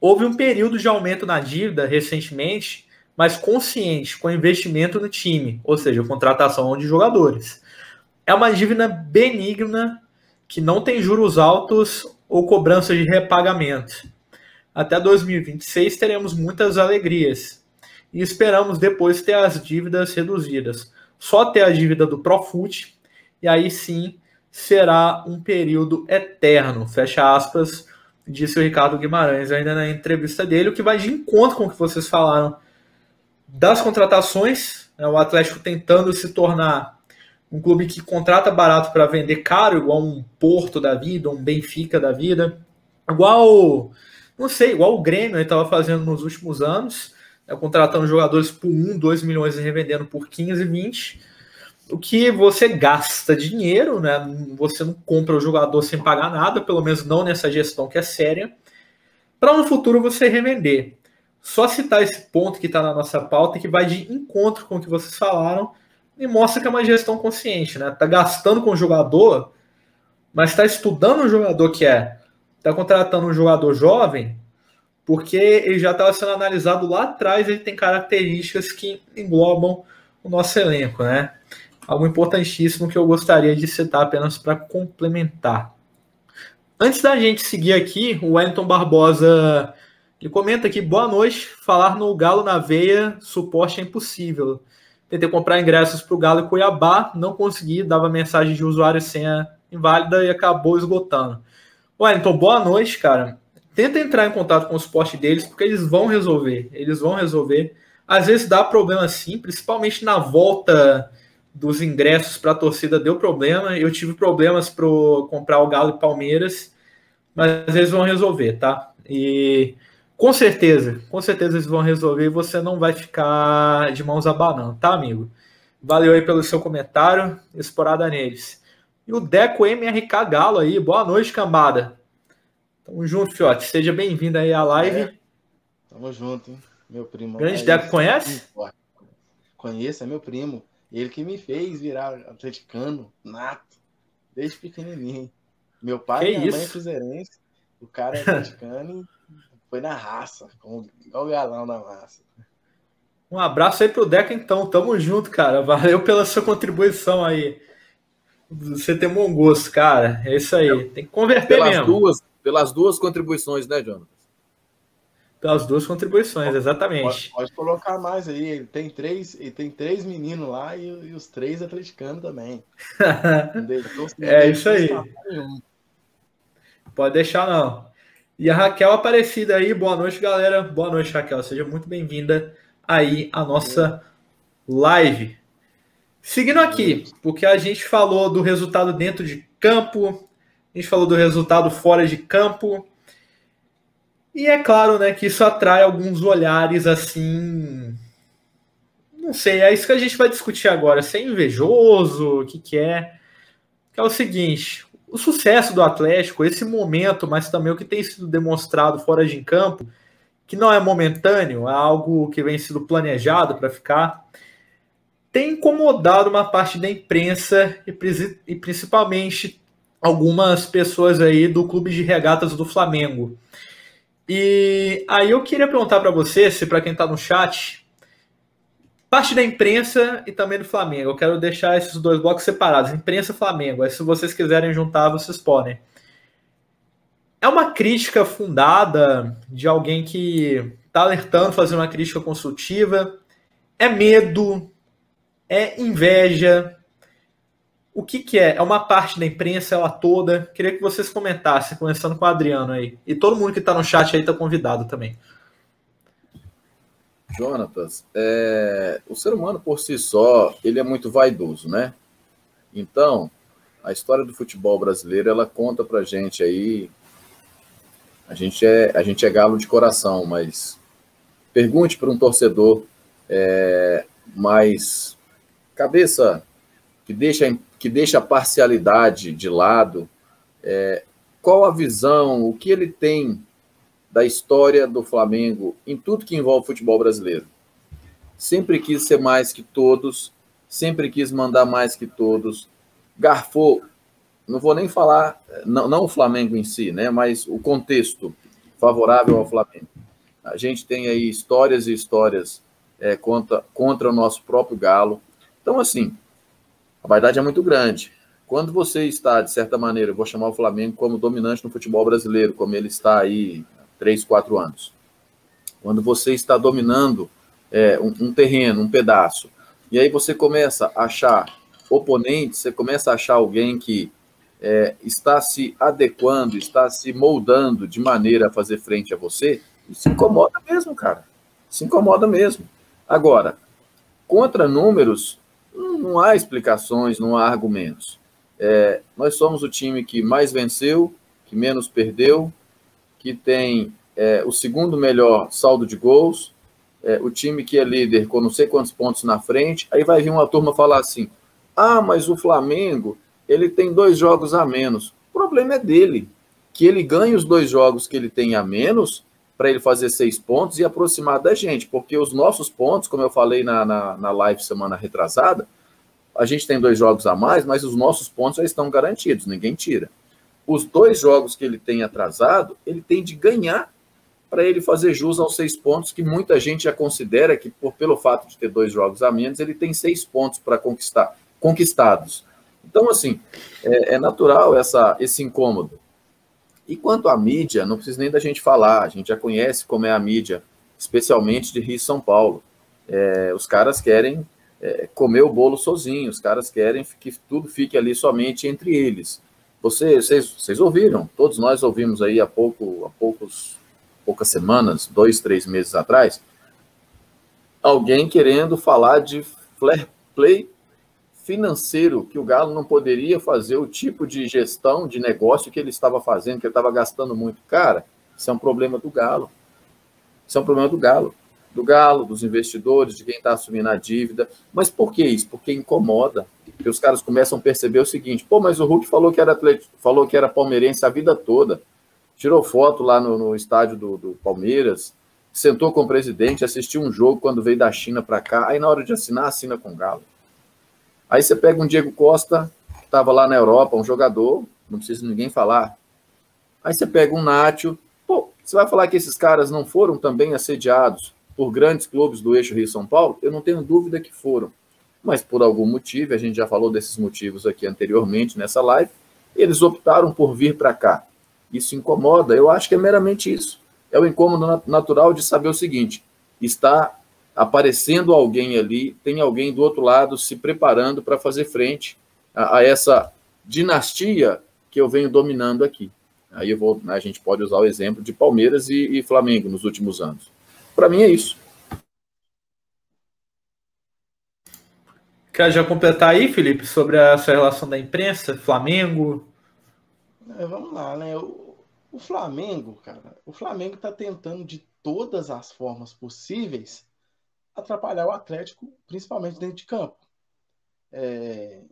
Houve um período de aumento na dívida recentemente mas consciente, com investimento no time, ou seja, contratação de jogadores. É uma dívida benigna que não tem juros altos ou cobrança de repagamento. Até 2026 teremos muitas alegrias e esperamos depois ter as dívidas reduzidas. Só ter a dívida do Profut e aí sim será um período eterno. Fecha aspas, disse o Ricardo Guimarães ainda na entrevista dele, o que vai de encontro com o que vocês falaram das contratações, né, o Atlético tentando se tornar um clube que contrata barato para vender caro, igual um Porto da vida, um Benfica da vida, igual, não sei, igual o Grêmio estava fazendo nos últimos anos, né, contratando jogadores por 1, 2 milhões e revendendo por 15, 20. O que você gasta dinheiro, né? Você não compra o jogador sem pagar nada, pelo menos não nessa gestão que é séria, para no futuro você revender. Só citar esse ponto que está na nossa pauta e que vai de encontro com o que vocês falaram e mostra que é uma gestão consciente, né? Tá gastando com o jogador, mas está estudando o jogador que é. Tá contratando um jogador jovem, porque ele já estava sendo analisado lá atrás, ele tem características que englobam o nosso elenco, né? Algo importantíssimo que eu gostaria de citar apenas para complementar. Antes da gente seguir aqui, o Wellington Barbosa ele comenta aqui, boa noite, falar no Galo na veia, suporte é impossível. Tentei comprar ingressos para o Galo e Cuiabá, não consegui, dava mensagem de usuário senha inválida e acabou esgotando. Wellington, boa noite, cara. Tenta entrar em contato com o suporte deles, porque eles vão resolver. Eles vão resolver. Às vezes dá problema sim, principalmente na volta dos ingressos para a torcida deu problema. Eu tive problemas para comprar o Galo e Palmeiras, mas eles vão resolver, tá? E com certeza, com certeza eles vão resolver e você não vai ficar de mãos abanando, tá, amigo? Valeu aí pelo seu comentário, explorada neles. E o Deco MRK Galo aí, boa noite, cambada. Tamo junto, Fiote. Seja bem-vindo aí à live. É, tamo junto, hein? Meu primo. Grande Deco, conhece? Conheço, é meu primo. Ele que me fez virar atleticano, nato, desde pequenininho. Meu pai e minha isso? mãe é cruzeirense. O cara é atleticano foi na raça, com o galão da massa. Um abraço aí pro Deca, então. Tamo junto, cara. Valeu pela sua contribuição aí. Você tem bom gosto, cara. É isso aí. Tem que converter pelas mesmo. Duas, pelas duas contribuições, né, Jonas? Pelas duas contribuições, exatamente. Pode, pode, colocar mais aí. Ele tem três, ele tem três meninos lá e, e os três atleticanos também. <laughs> é isso aí. Pode deixar, não. E a Raquel Aparecida aí, boa noite, galera. Boa noite, Raquel. Seja muito bem-vinda aí à nossa live. Seguindo aqui, porque a gente falou do resultado dentro de campo, a gente falou do resultado fora de campo. E é claro, né, que isso atrai alguns olhares assim. Não sei, é isso que a gente vai discutir agora. Se é invejoso, o que, que é. Que é o seguinte: o sucesso do Atlético, esse momento, mas também o que tem sido demonstrado fora de campo, que não é momentâneo, é algo que vem sido planejado para ficar, tem incomodado uma parte da imprensa e, e principalmente algumas pessoas aí do clube de regatas do Flamengo. E aí eu queria perguntar para você, se para quem está no chat, parte da imprensa e também do Flamengo. Eu quero deixar esses dois blocos separados, imprensa e Flamengo. Aí se vocês quiserem juntar, vocês podem. É uma crítica fundada de alguém que está alertando, fazendo uma crítica construtiva? É medo? É inveja? O que, que é? É uma parte da imprensa, ela toda. Queria que vocês comentassem, começando com o Adriano aí. E todo mundo que está no chat aí está convidado também. Jonatas, é... o ser humano por si só, ele é muito vaidoso, né? Então, a história do futebol brasileiro, ela conta pra gente aí. A gente é, a gente é galo de coração, mas pergunte para um torcedor é, mais cabeça que deixa que deixa a parcialidade de lado, é, qual a visão, o que ele tem da história do Flamengo em tudo que envolve futebol brasileiro. Sempre quis ser mais que todos, sempre quis mandar mais que todos, garfou, não vou nem falar, não, não o Flamengo em si, né, mas o contexto favorável ao Flamengo. A gente tem aí histórias e histórias é, contra, contra o nosso próprio Galo. Então, assim, a vaidade é muito grande. Quando você está, de certa maneira, eu vou chamar o Flamengo como dominante no futebol brasileiro, como ele está aí 3, 4 anos. Quando você está dominando é, um, um terreno, um pedaço, e aí você começa a achar oponentes, você começa a achar alguém que é, está se adequando, está se moldando de maneira a fazer frente a você, isso incomoda mesmo, cara. Se incomoda mesmo. Agora, contra números, não há explicações, não há argumentos. É, nós somos o time que mais venceu, que menos perdeu, que tem é, o segundo melhor saldo de gols, é, o time que é líder com não sei quantos pontos na frente. Aí vai vir uma turma falar assim: ah, mas o Flamengo ele tem dois jogos a menos. O problema é dele, que ele ganhe os dois jogos que ele tem a menos para ele fazer seis pontos e aproximar da gente, porque os nossos pontos, como eu falei na, na, na live semana retrasada, a gente tem dois jogos a mais, mas os nossos pontos já estão garantidos, ninguém tira. Os dois jogos que ele tem atrasado, ele tem de ganhar para ele fazer jus aos seis pontos, que muita gente já considera que, por, pelo fato de ter dois jogos a menos, ele tem seis pontos para conquistar, conquistados. Então, assim, é, é natural essa, esse incômodo. E quanto à mídia, não precisa nem da gente falar, a gente já conhece como é a mídia, especialmente de Rio e São Paulo. É, os caras querem é, comer o bolo sozinho, os caras querem que tudo fique ali somente entre eles. Vocês, vocês, vocês ouviram, todos nós ouvimos aí há, pouco, há poucos, poucas semanas, dois, três meses atrás, alguém querendo falar de fair play financeiro que o Galo não poderia fazer o tipo de gestão de negócio que ele estava fazendo, que ele estava gastando muito. Cara, isso é um problema do Galo. Isso é um problema do Galo. Do Galo, dos investidores, de quem está assumindo a dívida. Mas por que isso? Porque incomoda. Porque os caras começam a perceber o seguinte: pô, mas o Hulk falou que era, falou que era palmeirense a vida toda. Tirou foto lá no, no estádio do, do Palmeiras, sentou com o presidente, assistiu um jogo quando veio da China para cá. Aí na hora de assinar, assina com o Galo. Aí você pega um Diego Costa, que estava lá na Europa, um jogador, não precisa ninguém falar. Aí você pega um Nátio, pô, você vai falar que esses caras não foram também assediados por grandes clubes do eixo Rio-São Paulo? Eu não tenho dúvida que foram. Mas por algum motivo, a gente já falou desses motivos aqui anteriormente nessa live, eles optaram por vir para cá. Isso incomoda? Eu acho que é meramente isso. É o incômodo natural de saber o seguinte: está aparecendo alguém ali, tem alguém do outro lado se preparando para fazer frente a, a, essa dinastia que eu venho dominando aqui. Aí vou, a gente pode usar o exemplo de Palmeiras e, e Flamengo nos últimos anos. Para mim é isso. Quer já completar aí, Felipe, sobre essa relação da imprensa, Flamengo? É, vamos lá, né? O Flamengo, cara, o Flamengo está tentando de todas as formas possíveis atrapalhar o Atlético, principalmente dentro de campo. É,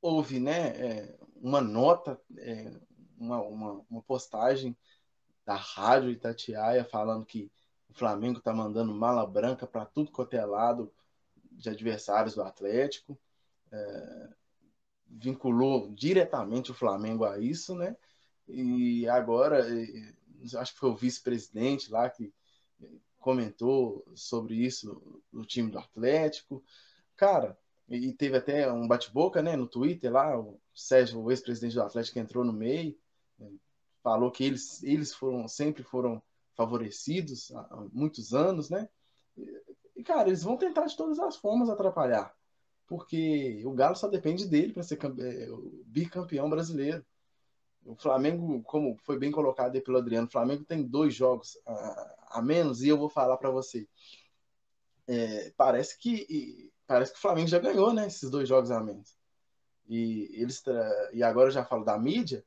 houve né, é, uma nota, é, uma, uma, uma, postagem da Rádio Itatiaia falando que o Flamengo está mandando mala branca para tudo quanto é lado de adversários do Atlético. É, vinculou diretamente o Flamengo a isso, né? E agora, acho que foi o vice-presidente lá que comentou sobre isso no time do Atlético. Cara, e teve até um bate-boca né, no Twitter lá, o Sérgio, o ex-presidente do Atlético, entrou no meio, né, falou que eles, eles foram sempre foram favorecidos há muitos anos, né? E, cara, eles vão tentar de todas as formas atrapalhar, porque o Galo só depende dele para ser é, bicampeão brasileiro. O Flamengo, como foi bem colocado aí pelo Adriano, o Flamengo tem dois jogos a, a menos e eu vou falar para você. É, parece que parece que o Flamengo já ganhou, né? Esses dois jogos a menos. E eles e agora eu já falo da mídia.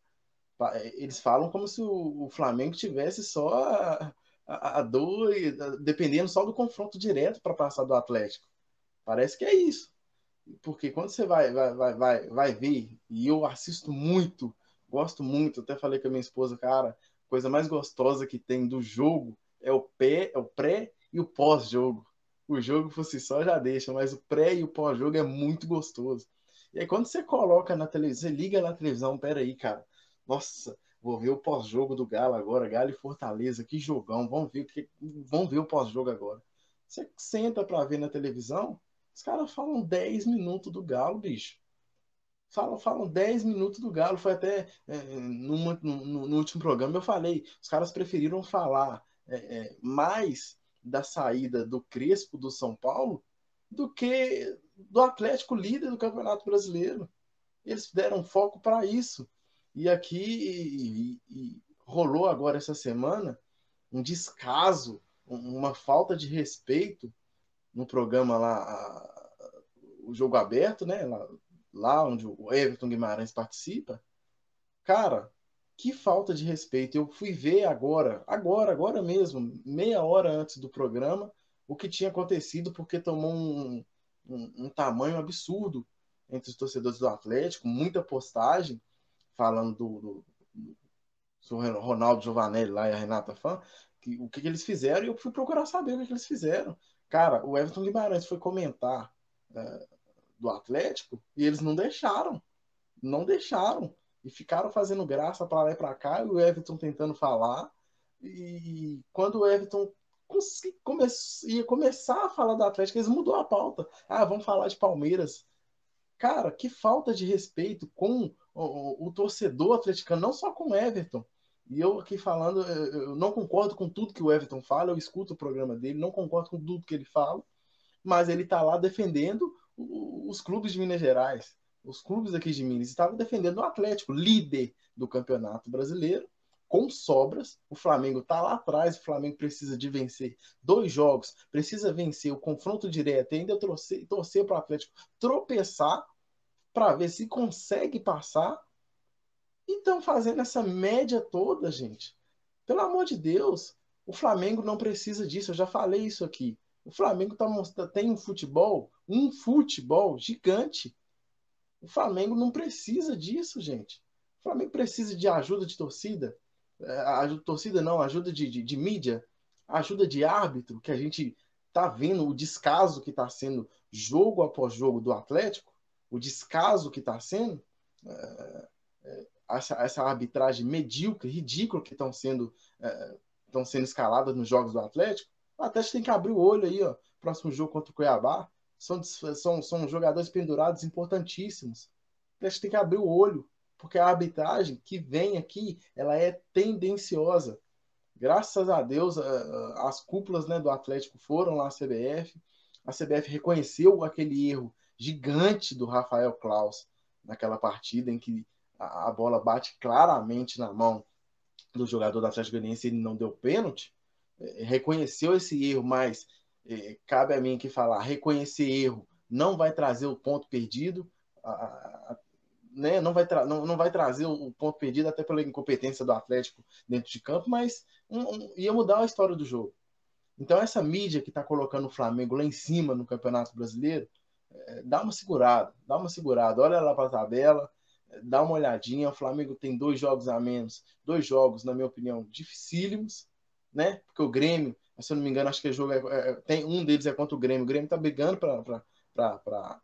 Eles falam como se o, o Flamengo tivesse só a, a dois, dependendo só do confronto direto para passar do Atlético. Parece que é isso. Porque quando você vai, vai, vai, vai, vai ver, e eu assisto muito Gosto muito, até falei com a minha esposa, cara, coisa mais gostosa que tem do jogo é o pé, é o pré e o pós-jogo. O jogo fosse só já deixa, mas o pré e o pós-jogo é muito gostoso. E aí quando você coloca na televisão, você liga na televisão, peraí, cara, nossa, vou ver o pós-jogo do Galo agora, Galo e Fortaleza, que jogão, vamos ver, que, vamos ver o pós-jogo agora. Você senta para ver na televisão, os caras falam 10 minutos do Galo, bicho falam, falam 10 minutos do Galo. Foi até é, no, no, último programa eu falei, os caras preferiram falar é, é, mais da saída do Crespo do São Paulo do que do Atlético líder do Campeonato Brasileiro. Eles deram foco para isso. E aqui e, e rolou agora essa semana um descaso, uma falta de respeito no programa lá, o jogo aberto, né? Lá, lá onde o Everton Guimarães participa, cara, que falta de respeito. Eu fui ver agora, agora, agora mesmo, meia hora antes do programa, o que tinha acontecido, porque tomou um, um, um tamanho absurdo entre os torcedores do Atlético, muita postagem falando do, do, do Ronaldo Giovanelli lá e a Renata Fã, que, o que, que, eles fizeram, e eu fui procurar saber o que, que eles fizeram. Cara, o Everton Guimarães foi comentar uh, do Atlético e eles não deixaram. Não deixaram. E ficaram fazendo graça para lá e para cá, e o Everton tentando falar. E quando o Everton come ia começar a falar do Atlético, eles mudou a pauta. Ah, vamos falar de Palmeiras. Cara, que falta de respeito com o, o, o torcedor atleticano, não só com o Everton. E eu aqui falando, eu não concordo com tudo que o Everton fala, eu escuto o programa dele, não concordo com tudo que ele fala, mas ele está lá defendendo os clubes de Minas Gerais, os clubes aqui de Minas, estavam defendendo o Atlético, líder do Campeonato Brasileiro, com sobras. O Flamengo está lá atrás, o Flamengo precisa de vencer dois jogos, precisa vencer o confronto direto ainda torcer para o Atlético tropeçar para ver se consegue passar. Então, fazendo essa média toda, gente, pelo amor de Deus, o Flamengo não precisa disso. Eu já falei isso aqui. O Flamengo tá mostrando, tem um futebol, um futebol gigante. O Flamengo não precisa disso, gente. O Flamengo precisa de ajuda de torcida. É, ajuda de torcida não, ajuda de, de, de mídia, ajuda de árbitro, que a gente tá vendo o descaso que está sendo jogo após jogo do Atlético, o descaso que está sendo, é, é, essa, essa, arbitragem medíocre, ridícula que estão sendo, estão é, sendo escaladas nos jogos do Atlético, o Atlético tem que abrir o olho aí, ó. Próximo jogo contra o Cuiabá. São, são, são jogadores pendurados importantíssimos. O Atlético tem que abrir o olho, porque a arbitragem que vem aqui, ela é tendenciosa. Graças a Deus, as cúpulas né, do Atlético foram lá à CBF. A CBF reconheceu aquele erro gigante do Rafael Klaus naquela partida em que a bola bate claramente na mão do jogador do Atlético Goianiense e ele não deu pênalti. É, reconheceu esse erro, mas é, cabe a mim aqui falar, reconhecer erro não vai trazer o ponto perdido. Né, não, vai não, não vai trazer o ponto perdido, até pela incompetência do Atlético dentro de campo, mas um, um, ia mudar a história do jogo. Então, essa mídia que está colocando o Flamengo lá em cima no Campeonato Brasileiro, dá uma segurada, dá uma segurada, olha lá para a tabela, dá uma olhadinha. O Flamengo tem dois jogos a menos, dois jogos, na minha opinião, dificílimos, né? Porque o Grêmio, se eu não me engano, acho que o jogo é, é, tem um deles é contra o Grêmio. O Grêmio está brigando para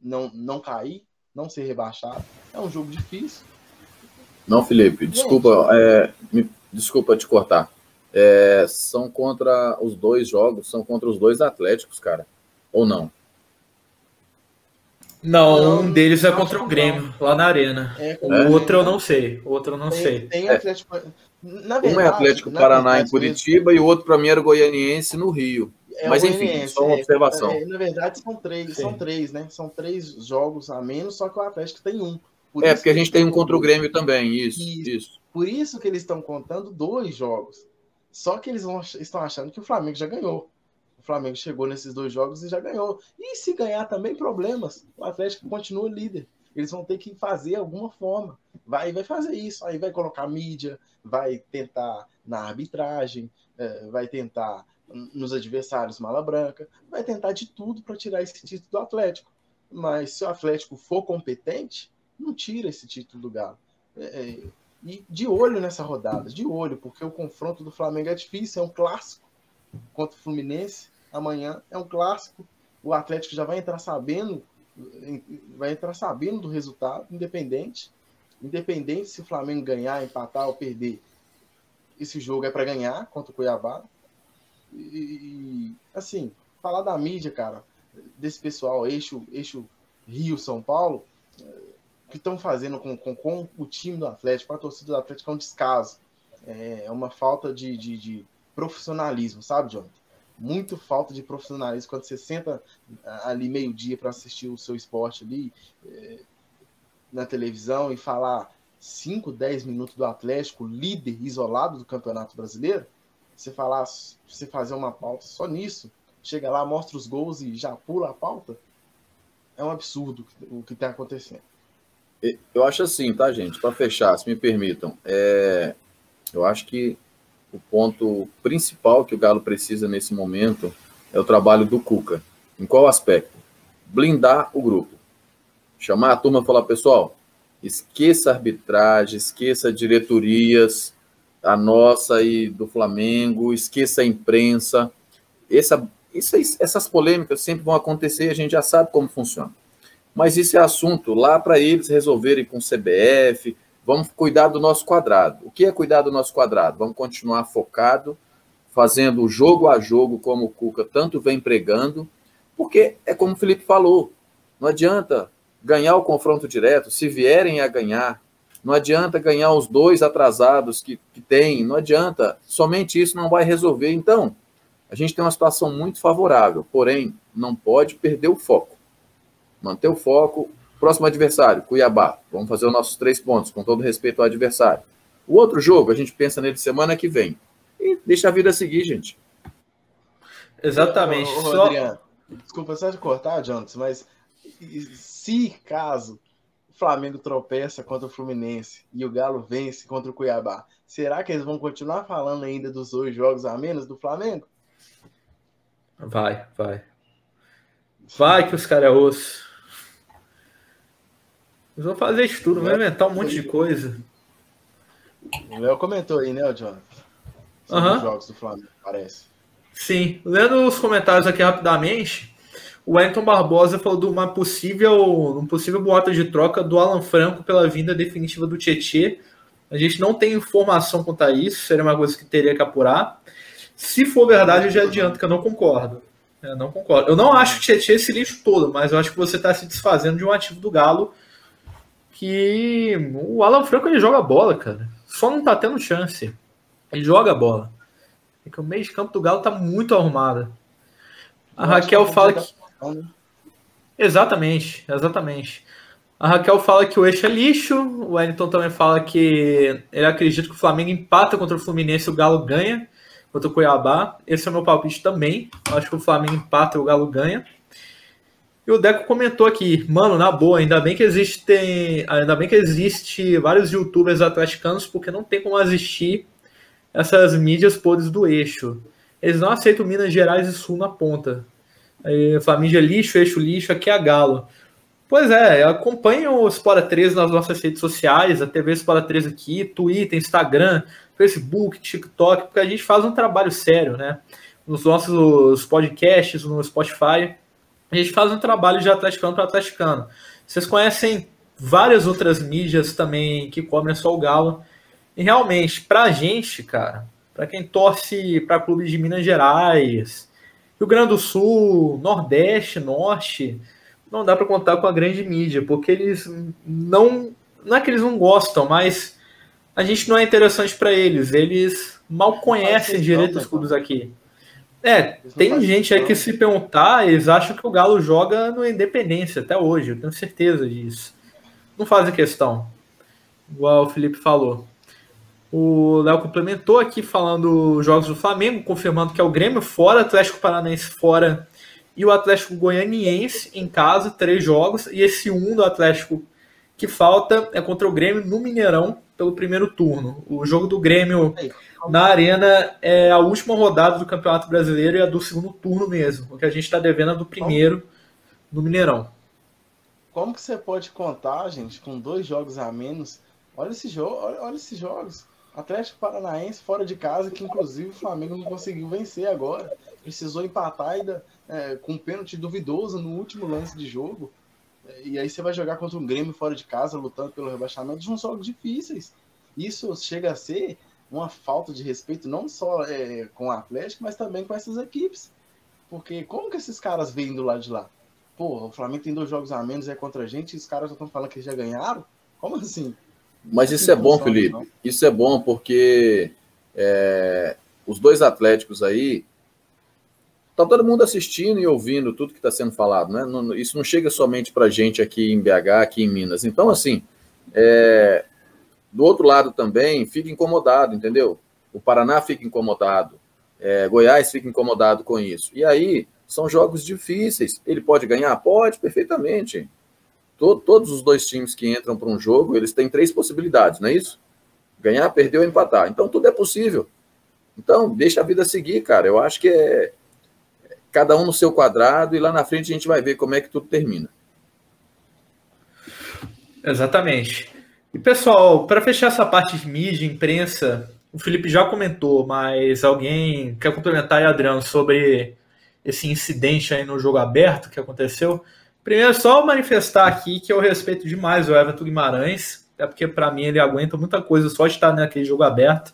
não, não cair, não ser rebaixado. É um jogo difícil. Não, Felipe, desculpa, é, me, desculpa te cortar. É, são contra os dois jogos, são contra os dois Atléticos, cara. Ou não? Não, um deles é contra o Grêmio, lá na Arena. É, o outro eu não sei. O outro eu não tem, sei. Tem Atlético. Verdade, um é Atlético Paraná em Curitiba mesmo. e o outro, para mim, era Goianiense no Rio. É Mas enfim, só uma é, observação. É, na verdade, são três, são três, né? São três jogos a menos, só que o Atlético tem um. Por é, porque a gente tem um contra o Grêmio também, isso, isso. isso. Por isso que eles estão contando dois jogos. Só que eles vão, estão achando que o Flamengo já ganhou. Flamengo chegou nesses dois jogos e já ganhou. E se ganhar também, problemas. O Atlético continua líder. Eles vão ter que fazer alguma forma. Vai, vai fazer isso. Aí vai colocar mídia, vai tentar na arbitragem, é, vai tentar nos adversários mala branca, vai tentar de tudo para tirar esse título do Atlético. Mas se o Atlético for competente, não tira esse título do Galo. É, é, e de olho nessa rodada, de olho, porque o confronto do Flamengo é difícil, é um clássico contra o Fluminense amanhã é um clássico. O Atlético já vai entrar sabendo, vai entrar sabendo do resultado, independente. Independente se o Flamengo ganhar, empatar ou perder. Esse jogo é para ganhar contra o Cuiabá. E, assim, falar da mídia, cara, desse pessoal, eixo, eixo Rio, São Paulo, que estão fazendo com, com, com, o time do Atlético, com a torcida do Atlético, é um descaso. É uma falta de, de, de profissionalismo, sabe, Jonathan? Muito falta de profissionalismo quando você senta ah, ali meio-dia para assistir o seu esporte ali é, na televisão e falar 5, 10 minutos do Atlético, líder isolado do Campeonato Brasileiro, você falar, você fazer uma pauta só nisso, chega lá, mostra os gols e já pula a pauta, é um absurdo o que está acontecendo. Eu acho assim, tá, gente? Para fechar, se me permitam, é... eu acho que o ponto principal que o Galo precisa nesse momento é o trabalho do Cuca. Em qual aspecto? Blindar o grupo. Chamar a turma e falar, pessoal, esqueça a arbitragem, esqueça diretorias, a nossa e do Flamengo, esqueça a imprensa. Essa, isso, essas polêmicas sempre vão acontecer, a gente já sabe como funciona. Mas isso é assunto lá para eles resolverem com o CBF, Vamos cuidar do nosso quadrado. O que é cuidar do nosso quadrado? Vamos continuar focado, fazendo jogo a jogo, como o Cuca tanto vem pregando, porque é como o Felipe falou: não adianta ganhar o confronto direto, se vierem a ganhar, não adianta ganhar os dois atrasados que, que tem, não adianta, somente isso não vai resolver. Então, a gente tem uma situação muito favorável, porém, não pode perder o foco. Manter o foco, Próximo adversário, Cuiabá. Vamos fazer os nossos três pontos, com todo respeito ao adversário. O outro jogo, a gente pensa nele semana que vem. E deixa a vida seguir, gente. Exatamente. Ô, ô, só... Adriano, desculpa só de cortar, Jonas, mas se caso o Flamengo tropeça contra o Fluminense e o Galo vence contra o Cuiabá, será que eles vão continuar falando ainda dos dois jogos a menos do Flamengo? Vai, vai. Vai que os caras é osso. Eles vão fazer isso tudo, vão inventar um monte de coisa. O Léo comentou aí, né, Jonathan? Sobre uhum. os jogos do Flamengo, parece. Sim. Lendo os comentários aqui rapidamente, o Wellington Barbosa falou de uma possível, um possível boato de troca do Alan Franco pela vinda definitiva do Tietê. A gente não tem informação quanto a isso, seria uma coisa que teria que apurar. Se for verdade, eu já adianto que eu não concordo. Eu não concordo. Eu não acho que o Tietê esse lixo todo, mas eu acho que você está se desfazendo de um ativo do Galo que o Alan Franco ele joga bola, cara. Só não tá tendo chance. Ele joga bola. É que o meio de campo do Galo tá muito arrumado. A Raquel fala que. Né? Exatamente, exatamente. A Raquel fala que o eixo é lixo. O Wellington também fala que ele acredita que o Flamengo empata contra o Fluminense e o Galo ganha contra o Cuiabá. Esse é o meu palpite também. Eu acho que o Flamengo empata e o Galo ganha. E o Deco comentou aqui, mano, na boa, ainda bem que existem, ainda bem que existe vários youtubers atleticanos, porque não tem como assistir essas mídias podres do eixo. Eles não aceitam Minas Gerais e Sul na ponta. Aí, família lixo, eixo lixo, aqui é a galo. Pois é, acompanham o Spora 13 nas nossas redes sociais, a TV Spora 13 aqui, Twitter, Instagram, Facebook, TikTok, porque a gente faz um trabalho sério, né? Nos nossos podcasts, no Spotify, a gente faz um trabalho de atleticano para atleticano. Vocês conhecem várias outras mídias também que cobrem só o Galo. E realmente, para a gente, cara, para quem torce para clubes de Minas Gerais, Rio Grande do Sul, Nordeste, Norte, não dá para contar com a grande mídia, porque eles não. Não é que eles não gostam, mas a gente não é interessante para eles. Eles mal conhecem direito os clubes aqui. É, tem gente aí que se perguntar, eles acham que o Galo joga no Independência até hoje, eu tenho certeza disso. Não fazem questão. Igual o Felipe falou. O Léo complementou aqui falando jogos do Flamengo, confirmando que é o Grêmio fora, Atlético Paranaense fora e o Atlético Goianiense em casa, três jogos, e esse um do Atlético que falta é contra o Grêmio no Mineirão pelo primeiro turno. O jogo do Grêmio na Arena é a última rodada do Campeonato Brasileiro e a do segundo turno mesmo, o que a gente está devendo é do primeiro no Mineirão. Como que você pode contar, gente, com dois jogos a menos? Olha esse jogo, olha, olha esses jogos. Atlético Paranaense fora de casa, que inclusive o Flamengo não conseguiu vencer agora. Precisou empatar ainda é, com um pênalti duvidoso no último lance de jogo. E aí você vai jogar contra um Grêmio fora de casa, lutando pelo rebaixamento, uns jogos difíceis. Isso chega a ser uma falta de respeito não só é, com o Atlético, mas também com essas equipes. Porque como que esses caras vêm do lado de lá? Pô, o Flamengo tem dois jogos a menos, é contra a gente, e os caras já estão falando que já ganharam? Como assim? Mas isso é bom, Felipe. Não. Isso é bom porque é, os dois Atléticos aí Tá todo mundo assistindo e ouvindo tudo que está sendo falado, né? Não, isso não chega somente para gente aqui em BH, aqui em Minas. Então, assim, é, do outro lado também fica incomodado, entendeu? O Paraná fica incomodado, é, Goiás fica incomodado com isso. E aí são jogos difíceis. Ele pode ganhar? Pode, perfeitamente. Todo, todos os dois times que entram para um jogo, eles têm três possibilidades, não é isso? Ganhar, perder ou empatar. Então tudo é possível. Então, deixa a vida seguir, cara. Eu acho que é cada um no seu quadrado, e lá na frente a gente vai ver como é que tudo termina. Exatamente. E pessoal, para fechar essa parte de mídia, imprensa, o Felipe já comentou, mas alguém quer complementar aí, Adriano, sobre esse incidente aí no jogo aberto que aconteceu? Primeiro, só manifestar aqui que eu respeito demais o Everton Guimarães, é porque para mim ele aguenta muita coisa só de estar naquele jogo aberto.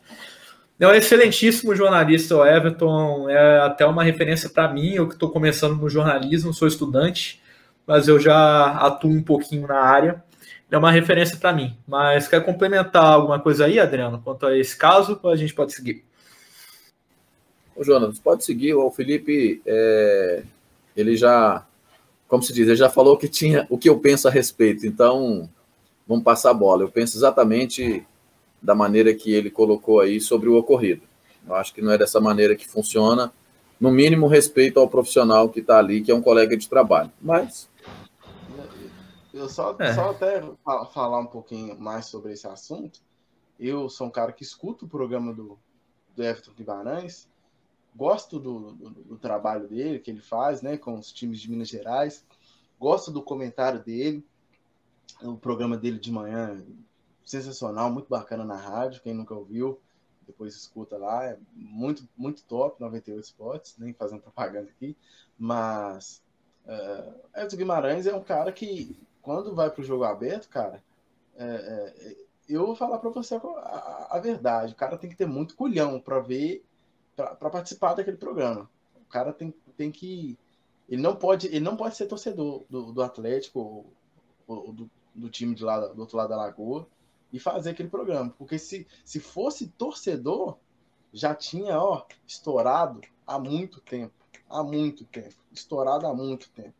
É um excelentíssimo jornalista, o Everton. É até uma referência para mim. Eu que estou começando no jornalismo, sou estudante, mas eu já atuo um pouquinho na área. É uma referência para mim. Mas quer complementar alguma coisa aí, Adriano, quanto a esse caso? A gente pode seguir? Ô, Jonas, pode seguir. O Felipe, é... ele já, como se diz, ele já falou que tinha o que eu penso a respeito. Então, vamos passar a bola. Eu penso exatamente da maneira que ele colocou aí sobre o ocorrido. Eu acho que não é dessa maneira que funciona. No mínimo, respeito ao profissional que está ali, que é um colega de trabalho. Mas. Eu só, é. só até falar um pouquinho mais sobre esse assunto. Eu sou um cara que escuta o programa do, do Everton Guimarães, gosto do, do, do, trabalho dele, que ele faz né, com os times de Minas Gerais, gosto do comentário dele, o programa dele de manhã sensacional, muito bacana na rádio. Quem nunca ouviu, depois escuta lá. É muito, muito top, 98 Spots, nem fazendo propaganda aqui. Mas uh, Edson Guimarães é um cara que, quando vai para o jogo aberto, cara, é, é, eu vou falar para você a, a, verdade. O cara tem que ter muito culhão para ver, para participar daquele programa. O cara tem, tem que. Ele não pode, ele não pode ser torcedor do, do Atlético ou, ou do, do time de lá, do outro lado da lagoa e fazer aquele programa. Porque se, se fosse torcedor, já tinha ó, estourado há muito tempo. Há muito tempo. Estourado há muito tempo.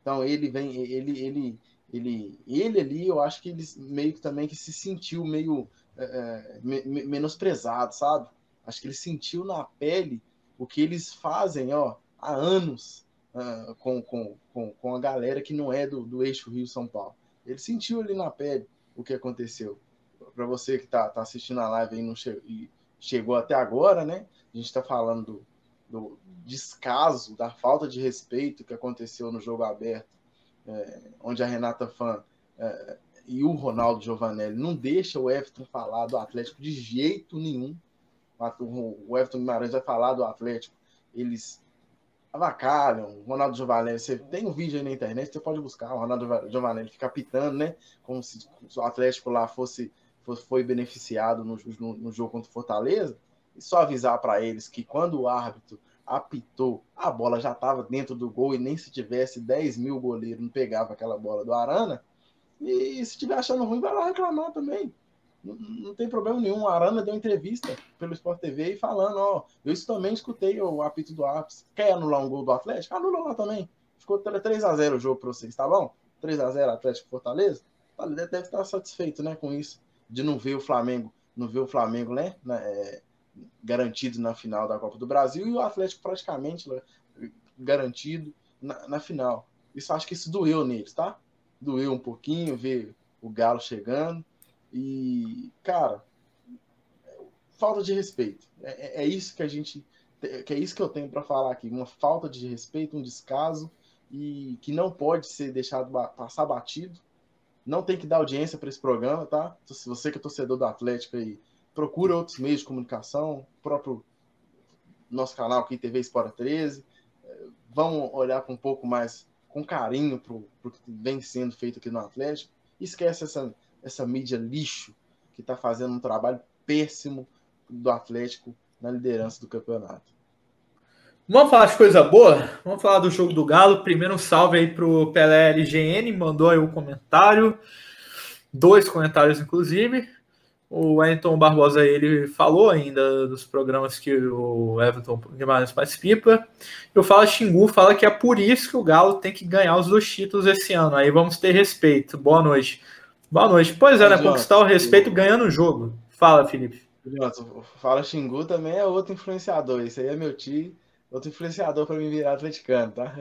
Então ele vem, ele, ele, ele, ele ali, eu acho que ele meio que também que se sentiu meio é, me, menosprezado, sabe? Acho que ele sentiu na pele o que eles fazem ó, há anos uh, com, com, com, com a galera que não é do, do eixo Rio-São Paulo. Ele sentiu ali na pele o que aconteceu. Para você que está tá assistindo a live não che e chegou até agora, né? A gente está falando do, do, descaso, da falta de respeito que aconteceu no jogo aberto, é, onde a Renata Fã é, e o Ronaldo Giovanelli não deixa o Everton falar do Atlético de jeito nenhum. O Everton Guimarães vai falar do Atlético. Eles avacalham. Ronaldo Giovanelli, você tem um vídeo aí na internet, você pode buscar. O Ronaldo Giovanelli fica pitando, né? Como se o Atlético lá fosse foi beneficiado no, no, no jogo contra o Fortaleza. E só avisar para eles que quando o árbitro apitou, a bola já estava dentro do gol e nem se tivesse 10 mil goleiros não pegava aquela bola do Arana e se estiver achando ruim, vai lá reclamar também. Não, não tem problema nenhum. A Arana deu entrevista pelo Sport TV e falando: Ó, eu isso também escutei o apito do ápice. Quer anular um gol do Atlético? Anula lá também. Ficou 3x0 o jogo para vocês, tá bom? 3x0 Atlético Fortaleza. Deve estar satisfeito né, com isso, de não ver o Flamengo, não ver o Flamengo, né? É, garantido na final da Copa do Brasil e o Atlético praticamente né, garantido na, na final. Isso acho que isso doeu neles, tá? doeu um pouquinho ver o Galo chegando. E, cara, falta de respeito. É, é, é isso que a gente. Que é isso que eu tenho para falar aqui. Uma falta de respeito, um descaso, e que não pode ser deixado passar batido. Não tem que dar audiência para esse programa, tá? Se você que é torcedor do Atlético aí, procura outros meios de comunicação, próprio nosso canal aqui, TV Espora 13. Vamos olhar com um pouco mais com carinho para o que vem sendo feito aqui no Atlético. Esquece essa, essa mídia lixo que está fazendo um trabalho péssimo do Atlético na liderança do campeonato. Vamos falar de coisa boa? Vamos falar do jogo do Galo. Primeiro um salve aí para o Pelé LGN, mandou aí o um comentário. Dois comentários, inclusive. O Wellington Barbosa ele falou ainda dos programas que o Everton Guimarães participa. E o Fala Xingu fala que é por isso que o Galo tem que ganhar os dois títulos esse ano. Aí vamos ter respeito. Boa noite. Boa noite. Pois é, né? Conquistar o respeito ganhando o jogo. Fala, Felipe. Fala Xingu também é outro influenciador. Esse aí é meu tio, outro influenciador para me virar atleticano, tá?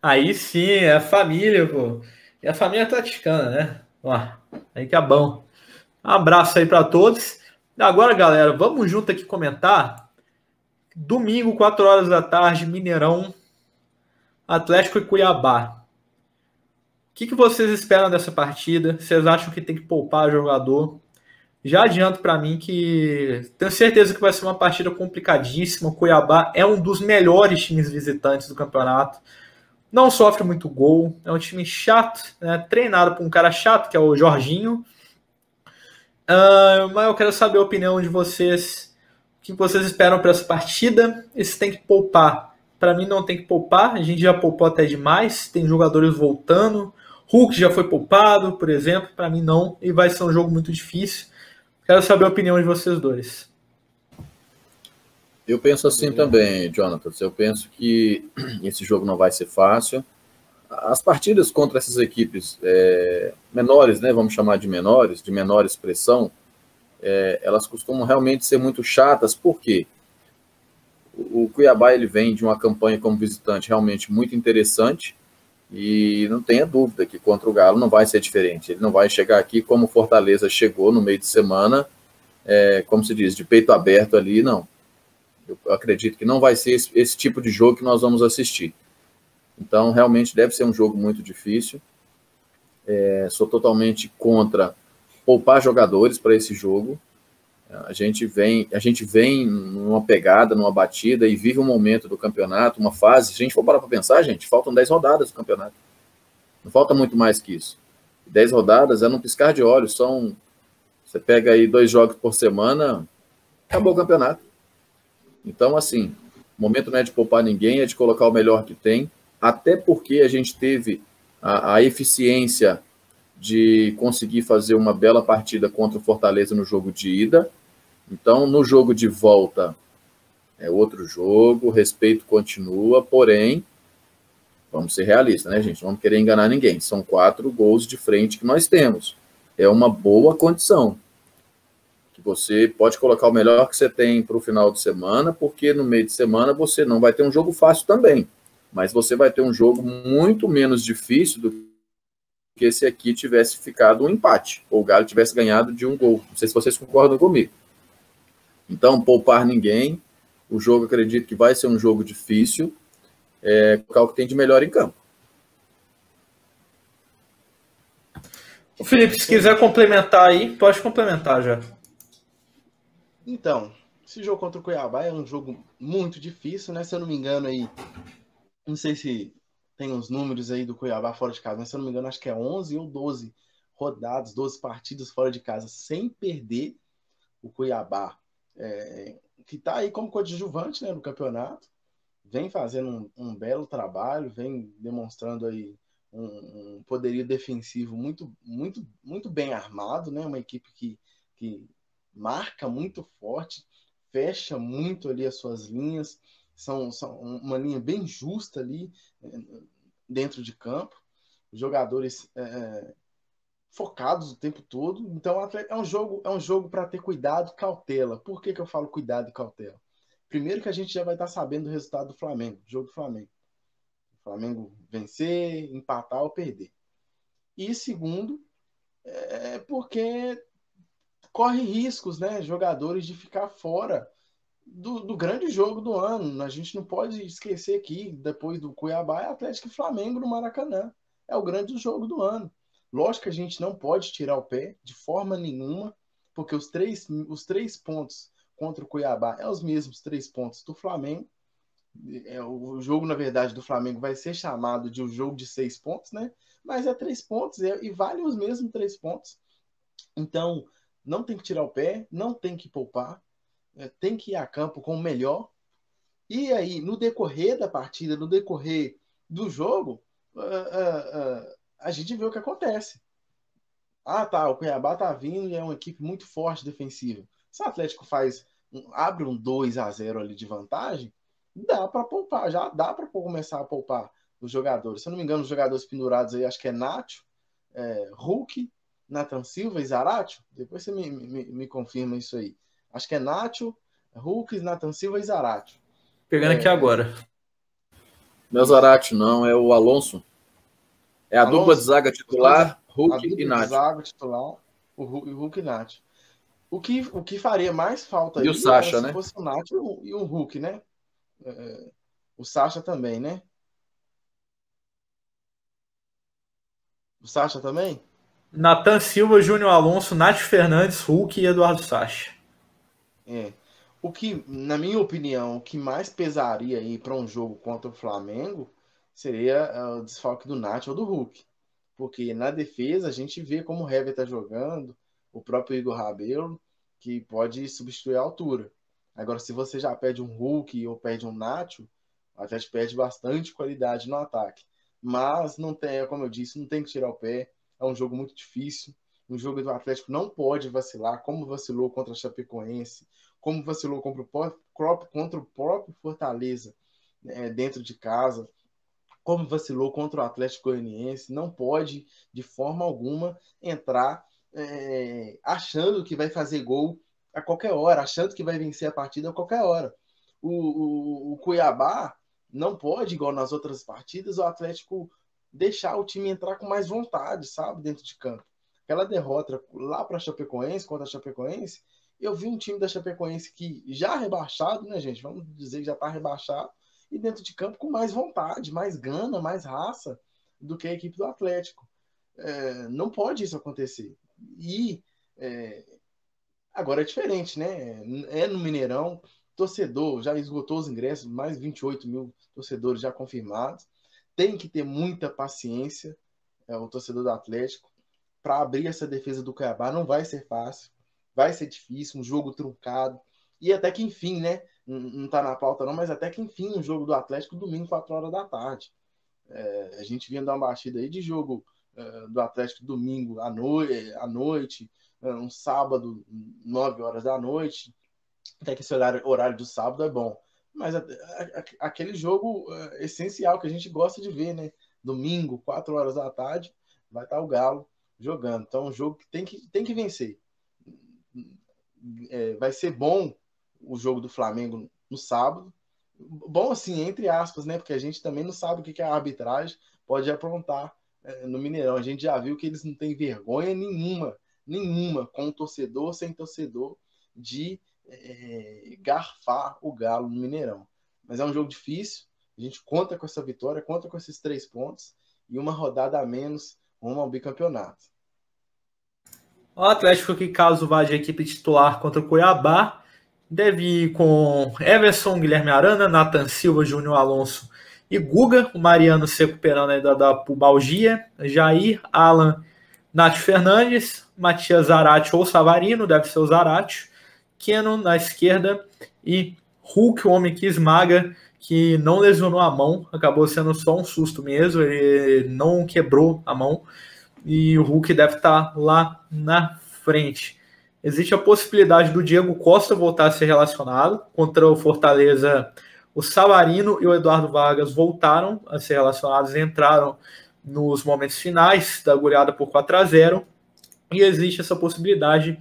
Aí sim, é a família, pô. E a família atleticana, né? Ó, aí que é bom. Um abraço aí para todos. Agora, galera, vamos junto aqui comentar. Domingo, 4 horas da tarde, Mineirão, Atlético e Cuiabá. O que, que vocês esperam dessa partida? Vocês acham que tem que poupar jogador? Já adianto para mim que tenho certeza que vai ser uma partida complicadíssima. O Cuiabá é um dos melhores times visitantes do campeonato. Não sofre muito gol. É um time chato, né? treinado por um cara chato, que é o Jorginho. Uh, mas eu quero saber a opinião de vocês. O que vocês esperam para essa partida? E se tem que poupar? Para mim, não tem que poupar. A gente já poupou até demais. Tem jogadores voltando. Hulk já foi poupado, por exemplo. Para mim, não. E vai ser um jogo muito difícil. Quero saber a opinião de vocês dois. Eu penso assim também, Jonathan. Eu penso que <clears throat> esse jogo não vai ser fácil. As partidas contra essas equipes é, menores, né, vamos chamar de menores, de menor expressão, é, elas costumam realmente ser muito chatas, porque o Cuiabá ele vem de uma campanha como visitante realmente muito interessante e não tenha dúvida que contra o Galo não vai ser diferente. Ele não vai chegar aqui como Fortaleza chegou no meio de semana, é, como se diz, de peito aberto ali, não. Eu acredito que não vai ser esse, esse tipo de jogo que nós vamos assistir. Então, realmente deve ser um jogo muito difícil. É, sou totalmente contra poupar jogadores para esse jogo. A gente vem, a gente vem numa pegada, numa batida e vive um momento do campeonato, uma fase. Se a gente for parar para pensar, gente, faltam 10 rodadas do campeonato. Não falta muito mais que isso. 10 rodadas é num piscar de olhos, são você pega aí dois jogos por semana, acabou o campeonato. Então, assim, o momento não é de poupar ninguém, é de colocar o melhor que tem até porque a gente teve a, a eficiência de conseguir fazer uma bela partida contra o Fortaleza no jogo de ida. Então, no jogo de volta, é outro jogo, o respeito continua, porém, vamos ser realistas, né, gente? Não vamos querer enganar ninguém. São quatro gols de frente que nós temos. É uma boa condição. Que você pode colocar o melhor que você tem para o final de semana, porque no meio de semana você não vai ter um jogo fácil também mas você vai ter um jogo muito menos difícil do que se aqui tivesse ficado um empate, ou o Galo tivesse ganhado de um gol. Não sei se vocês concordam comigo. Então, poupar ninguém. O jogo, acredito que vai ser um jogo difícil. É, o que tem de melhor em campo. O Felipe, se quiser complementar aí, pode complementar já. Então, esse jogo contra o Cuiabá é um jogo muito difícil, né? Se eu não me engano aí, não sei se tem os números aí do Cuiabá fora de casa, mas se eu não me engano, acho que é 11 ou 12 rodadas, 12 partidas fora de casa sem perder o Cuiabá, é, que está aí como coadjuvante né, no campeonato, vem fazendo um, um, belo trabalho, vem demonstrando aí um, um, poderio defensivo muito, muito, muito bem armado, né? Uma equipe que, que marca muito forte, fecha muito ali as suas linhas, são, são uma linha bem justa ali eh, dentro de campo, jogadores é, focados o tempo todo. Então é um jogo é um jogo para ter cuidado, cautela. Por que, que eu falo cuidado e cautela? Primeiro que a gente já vai estar sabendo o resultado do Flamengo, jogo do Flamengo. O Flamengo vencer, empatar ou perder. E segundo, é porque corre riscos, né? Jogadores de ficar fora do, do, grande jogo do ano. A gente não pode esquecer que depois do Cuiabá é Atlético e Flamengo no Maracanã. É o grande jogo do ano. Lógico que a gente não pode tirar o pé de forma nenhuma, porque os três, os três pontos contra o Cuiabá é os mesmos três pontos do Flamengo. É, o jogo, na verdade, do Flamengo vai ser chamado de um jogo de seis pontos, né? Mas é três pontos é, e vale os mesmos três pontos. Então, não tem que tirar o pé, não tem que poupar. É, tem que ir a campo com o melhor. E aí, no decorrer da partida, no decorrer do jogo, uh, uh, a gente vê o que acontece. Ah, tá, o Cuiabá tá vindo e é uma equipe muito forte defensiva. Se o Atlético faz um, abre um 2 a 0 ali de vantagem, dá para poupar, já dá para começar a poupar os jogadores. Se eu não me engano, os jogadores pendurados aí, acho que é Nacho, é, Hulk, Nathan Silva e Zaratio. Depois você me, me, me confirma isso aí. Acho que é Nacho, Hulk, Nathan Silva e Zarate. Pegando é... aqui agora. Não é o Zarate, não, é o Alonso. É a Alonso, dupla de zaga titular, Hulk e Nath. zaga titular, o Hulk e Nath. O que, o que faria mais falta e aí o Sacha, né? se fosse o Nath e o, Hulk, né? É, o Sacha também, né? O Sacha também? Natan Silva, Júnior Alonso, Nath Fernandes, Hulk e Eduardo Sacha. É. O que, na minha opinião, o que mais pesaria aí para um jogo contra o Flamengo seria é, o desfalque do Nath ou do Hulk. Porque na defesa a gente vê como o Hever está jogando, o próprio Igor Rabelo, que pode substituir a altura. Agora, se você já pede um Hulk ou pede um Nacho, o Atlético perde bastante qualidade no ataque. Mas não tem, como eu disse, não tem que tirar o pé. É um jogo muito difícil um jogo do Atlético não pode vacilar, como vacilou contra a Chapecoense, como vacilou contra o próprio, contra o próprio Fortaleza né, dentro de casa, como vacilou contra o Atlético Goianiense, não pode de forma alguma entrar é, achando que vai fazer gol a qualquer hora, achando que vai vencer a partida a qualquer hora. O, o, o Cuiabá não pode, igual nas outras partidas, o Atlético deixar o time entrar com mais vontade, sabe, dentro de campo aquela derrota lá para a Chapecoense, contra a Chapecoense, eu vi um time da Chapecoense que já rebaixado, né, gente? Vamos dizer que já está rebaixado, e dentro de campo com mais vontade, mais gana, mais raça do que a equipe do Atlético. É, não pode isso acontecer. E é, agora é diferente, né? É no Mineirão, torcedor já esgotou os ingressos, mais 28 mil torcedores já confirmados. Tem que ter muita paciência, é, o torcedor do Atlético para abrir essa defesa do Cuiabá não vai ser fácil, vai ser difícil, um jogo truncado. E até que enfim, né? Não está na pauta não, mas até que enfim, um jogo do Atlético domingo, 4 horas da tarde. É, a gente vinha dar uma batida aí de jogo é, do Atlético domingo à, à noite, é, um sábado, 9 horas da noite. Até que esse horário, horário do sábado é bom. Mas a, a, aquele jogo é, essencial que a gente gosta de ver, né? Domingo, 4 horas da tarde, vai estar o Galo jogando. Então, é um jogo que tem que, tem que vencer. É, vai ser bom o jogo do Flamengo no sábado. Bom, assim, entre aspas, né? Porque a gente também não sabe o que, a arbitragem pode aprontar é, no Mineirão. A gente já viu que eles não têm vergonha nenhuma, nenhuma, com torcedor, sem torcedor, de é, garfar o Galo no Mineirão. Mas é um jogo difícil. A gente conta com essa vitória, conta com esses três pontos e uma rodada a menos rumo ao bicampeonato. O Atlético que caso vá de equipe titular contra o Cuiabá deve ir com Everson, Guilherme Arana, Nathan Silva, Júnior Alonso e Guga, o Mariano se recuperando ainda da pubalgia, Jair, Alan, Nath Fernandes, Matias Zarate ou Savarino, deve ser o Zarate, Keno na esquerda e Hulk, o homem que esmaga, que não lesionou a mão, acabou sendo só um susto mesmo, ele não quebrou a mão, e o Hulk deve estar lá na frente. Existe a possibilidade do Diego Costa voltar a ser relacionado contra o Fortaleza. O Savarino e o Eduardo Vargas voltaram a ser relacionados, entraram nos momentos finais da goleada por 4 a 0 e existe essa possibilidade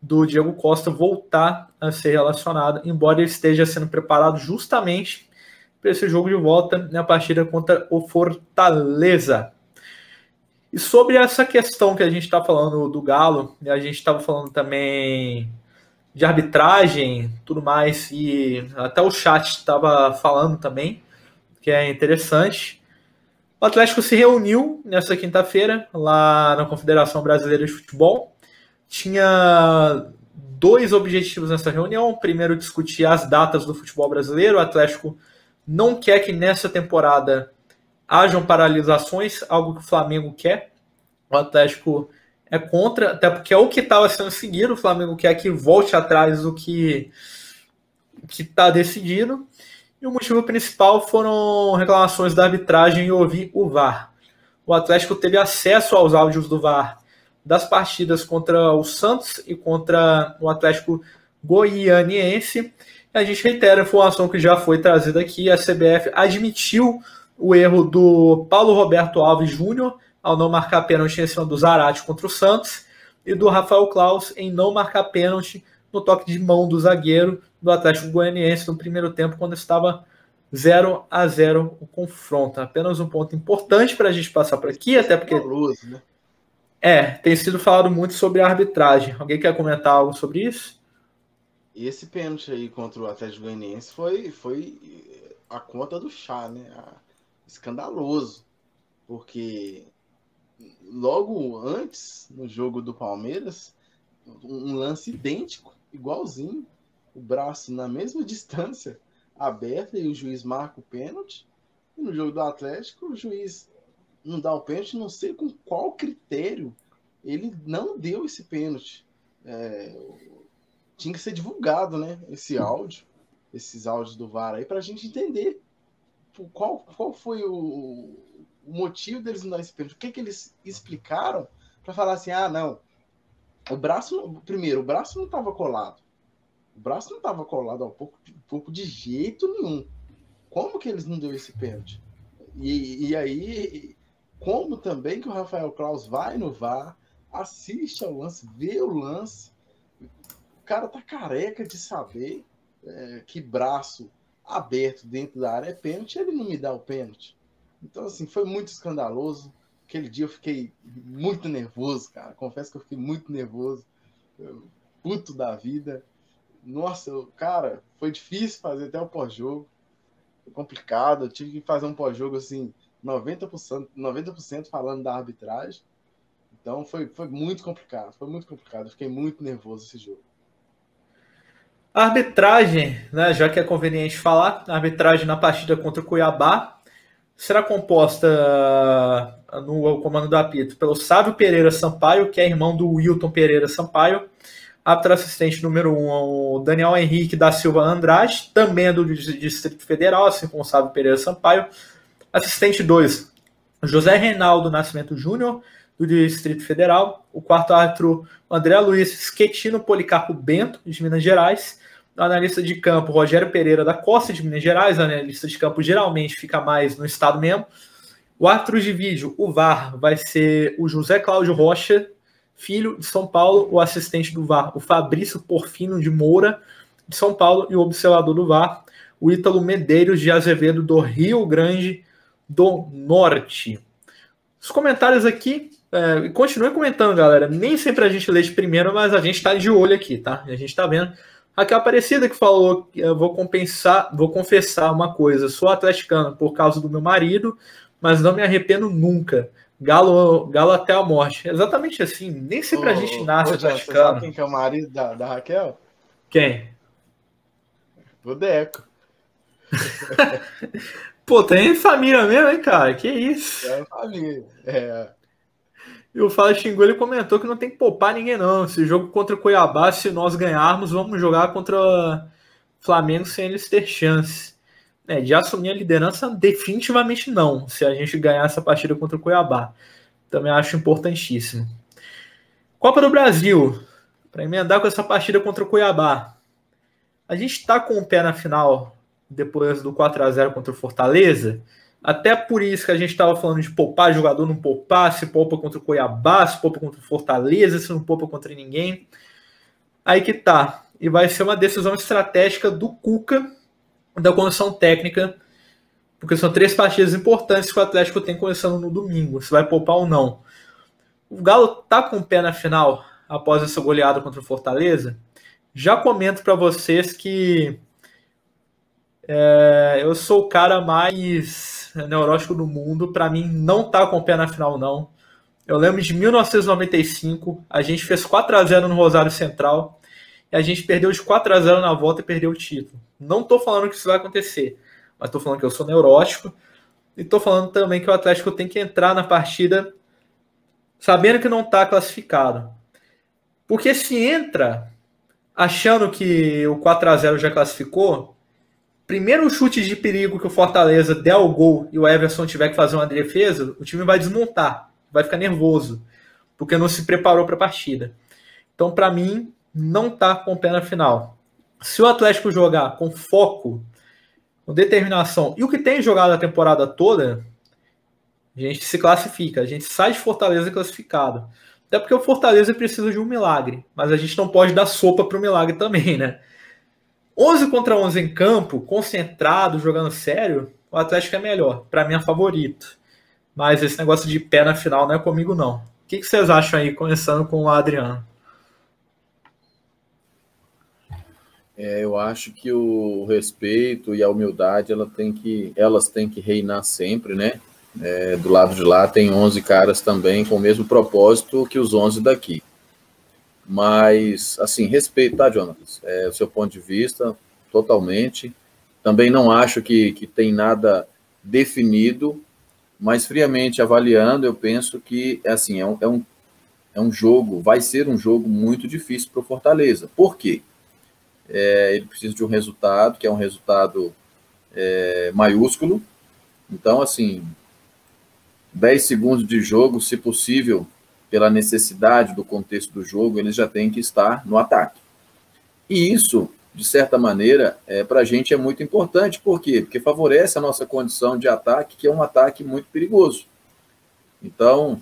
do Diego Costa voltar a ser relacionado, embora ele esteja sendo preparado justamente para esse jogo de volta na partida contra o Fortaleza. E sobre essa questão que a gente está falando do Galo, a gente estava falando também de arbitragem, tudo mais, e até o chat estava falando também, que é interessante. O Atlético se reuniu nessa quinta-feira lá na Confederação Brasileira de Futebol tinha dois objetivos nessa reunião. Primeiro, discutir as datas do futebol brasileiro. O Atlético não quer que nessa temporada hajam paralisações, algo que o Flamengo quer. O Atlético é contra, até porque é o que estava sendo seguido. O Flamengo quer que volte atrás do que está decidido. E o motivo principal foram reclamações da arbitragem e ouvir o VAR. O Atlético teve acesso aos áudios do VAR das partidas contra o Santos e contra o Atlético Goianiense. A gente reitera a informação que já foi trazida aqui: a CBF admitiu o erro do Paulo Roberto Alves Júnior ao não marcar pênalti em cima do Zarate contra o Santos e do Rafael Klaus em não marcar pênalti no toque de mão do zagueiro do Atlético Goianiense no primeiro tempo, quando estava 0 a 0 o confronto. Apenas um ponto importante para a gente passar por aqui, até porque. né? É, tem sido falado muito sobre a arbitragem. Alguém quer comentar algo sobre isso? Esse pênalti aí contra o Atlético Goianiense foi, foi a conta do chá, né? Escandaloso. Porque logo antes, no jogo do Palmeiras, um lance idêntico, igualzinho, o braço na mesma <laughs> distância, aberta, e o juiz marca o pênalti. E no jogo do Atlético, o juiz não dá o pênalti, não sei com qual critério ele não deu esse pênalti. É, tinha que ser divulgado, né? Esse áudio, esses áudios do VAR aí, para a gente entender qual, qual foi o, o motivo deles não dar esse pênalti. O que, que eles explicaram para falar assim: ah, não, o braço, primeiro, o braço não estava colado. O braço não estava colado ao pouco, pouco de jeito nenhum. Como que eles não deu esse pênalti? E, e aí como também que o Rafael Klaus vai no VAR, assiste ao lance, vê o lance. Cara tá careca de saber é, que braço aberto dentro da área é pênalti, ele não me dá o pênalti. Então, assim, foi muito escandaloso. Aquele dia eu fiquei muito nervoso, cara. Confesso que eu fiquei muito nervoso. Puto da vida. Nossa, eu, cara, foi difícil fazer até o pós-jogo. Complicado. Eu tive que fazer um pós-jogo assim 90%, 90% falando da arbitragem. Então foi, foi muito complicado, foi muito complicado. fiquei muito nervoso esse jogo. A arbitragem, né, já que é conveniente falar, a arbitragem na partida contra o Cuiabá será composta uh, no comando do apito pelo Sávio Pereira Sampaio, que é irmão do Wilton Pereira Sampaio, árbitro assistente número 1 um, o Daniel Henrique da Silva Andrade, também é do Distrito Federal, assim como o Sávio Pereira Sampaio, Assistente 2, José Reinaldo Nascimento Júnior, do Distrito Federal. O quarto árbitro, André Luiz Schettino Policarpo Bento, de Minas Gerais. Analista de campo, Rogério Pereira da Costa, de Minas Gerais. Analista de campo geralmente fica mais no estado mesmo. O árbitro de vídeo, o VAR, vai ser o José Cláudio Rocha, filho de São Paulo. O assistente do VAR, o Fabrício Porfino de Moura, de São Paulo. E o observador do VAR, o Ítalo Medeiros de Azevedo do Rio Grande do Norte. Os comentários aqui, é, continue comentando, galera. Nem sempre a gente lê de primeiro, mas a gente está de olho aqui, tá? A gente está vendo. Aquela Aparecida que falou que eu vou compensar, vou confessar uma coisa, sou atleticano por causa do meu marido, mas não me arrependo nunca. Galo, galo até a morte. Exatamente assim. Nem sempre ô, a gente nasce ô, atleticano. Sabe quem que é o marido da, da Raquel? Quem? O Deco. <laughs> Pô, tem família mesmo, hein, cara? Que isso? É família. É. E o Fala Xingu, ele comentou que não tem que poupar ninguém, não. Esse jogo contra o Cuiabá, se nós ganharmos, vamos jogar contra o Flamengo sem eles ter chance. É, de assumir a liderança, definitivamente não, se a gente ganhar essa partida contra o Cuiabá. Também acho importantíssimo. Copa do Brasil, para emendar com essa partida contra o Cuiabá. A gente está com o pé na final depois do 4 a 0 contra o Fortaleza. Até por isso que a gente estava falando de poupar jogador, não poupar, se poupa contra o Cuiabá, se poupa contra o Fortaleza, se não poupa contra ninguém. Aí que tá. E vai ser uma decisão estratégica do Cuca, da comissão técnica, porque são três partidas importantes que o Atlético tem começando no domingo, se vai poupar ou não. O Galo tá com o pé na final após essa goleada contra o Fortaleza. Já comento para vocês que é, eu sou o cara mais neurótico do mundo. Para mim, não tá com o pé na final, não. Eu lembro de 1995, a gente fez 4 a 0 no Rosário Central e a gente perdeu de 4 a 0 na volta e perdeu o título. Não tô falando que isso vai acontecer, mas tô falando que eu sou neurótico e tô falando também que o Atlético tem que entrar na partida sabendo que não tá classificado. Porque se entra achando que o 4 a 0 já classificou, primeiro chute de perigo que o Fortaleza der o gol e o Everson tiver que fazer uma defesa, o time vai desmontar, vai ficar nervoso, porque não se preparou para a partida. Então, para mim, não tá com o pé na final. Se o Atlético jogar com foco, com determinação, e o que tem jogado a temporada toda, a gente se classifica, a gente sai de Fortaleza classificado. Até porque o Fortaleza precisa de um milagre, mas a gente não pode dar sopa para o milagre também, né? 11 contra 11 em campo, concentrado, jogando sério, o Atlético é melhor. Para mim é favorito. Mas esse negócio de pé na final não é comigo, não. O que, vocês acham aí, começando com o Adriano? É, eu acho que o respeito e a humildade ela tem que, elas têm que reinar sempre, né? É, do lado de lá tem 11 caras também com o mesmo propósito que os 11 daqui. Mas, assim, respeito, tá, Jonas? É, o seu ponto de vista, totalmente. Também não acho que, que tem nada definido, mas friamente avaliando, eu penso que, assim, é um, é um, é um jogo, vai ser um jogo muito difícil para o Fortaleza. Por quê? É, ele precisa de um resultado, que é um resultado é, maiúsculo. Então, assim, 10 segundos de jogo, se possível, pela necessidade do contexto do jogo, eles já têm que estar no ataque. E isso, de certa maneira, é, para a gente é muito importante. Por quê? Porque favorece a nossa condição de ataque, que é um ataque muito perigoso. Então,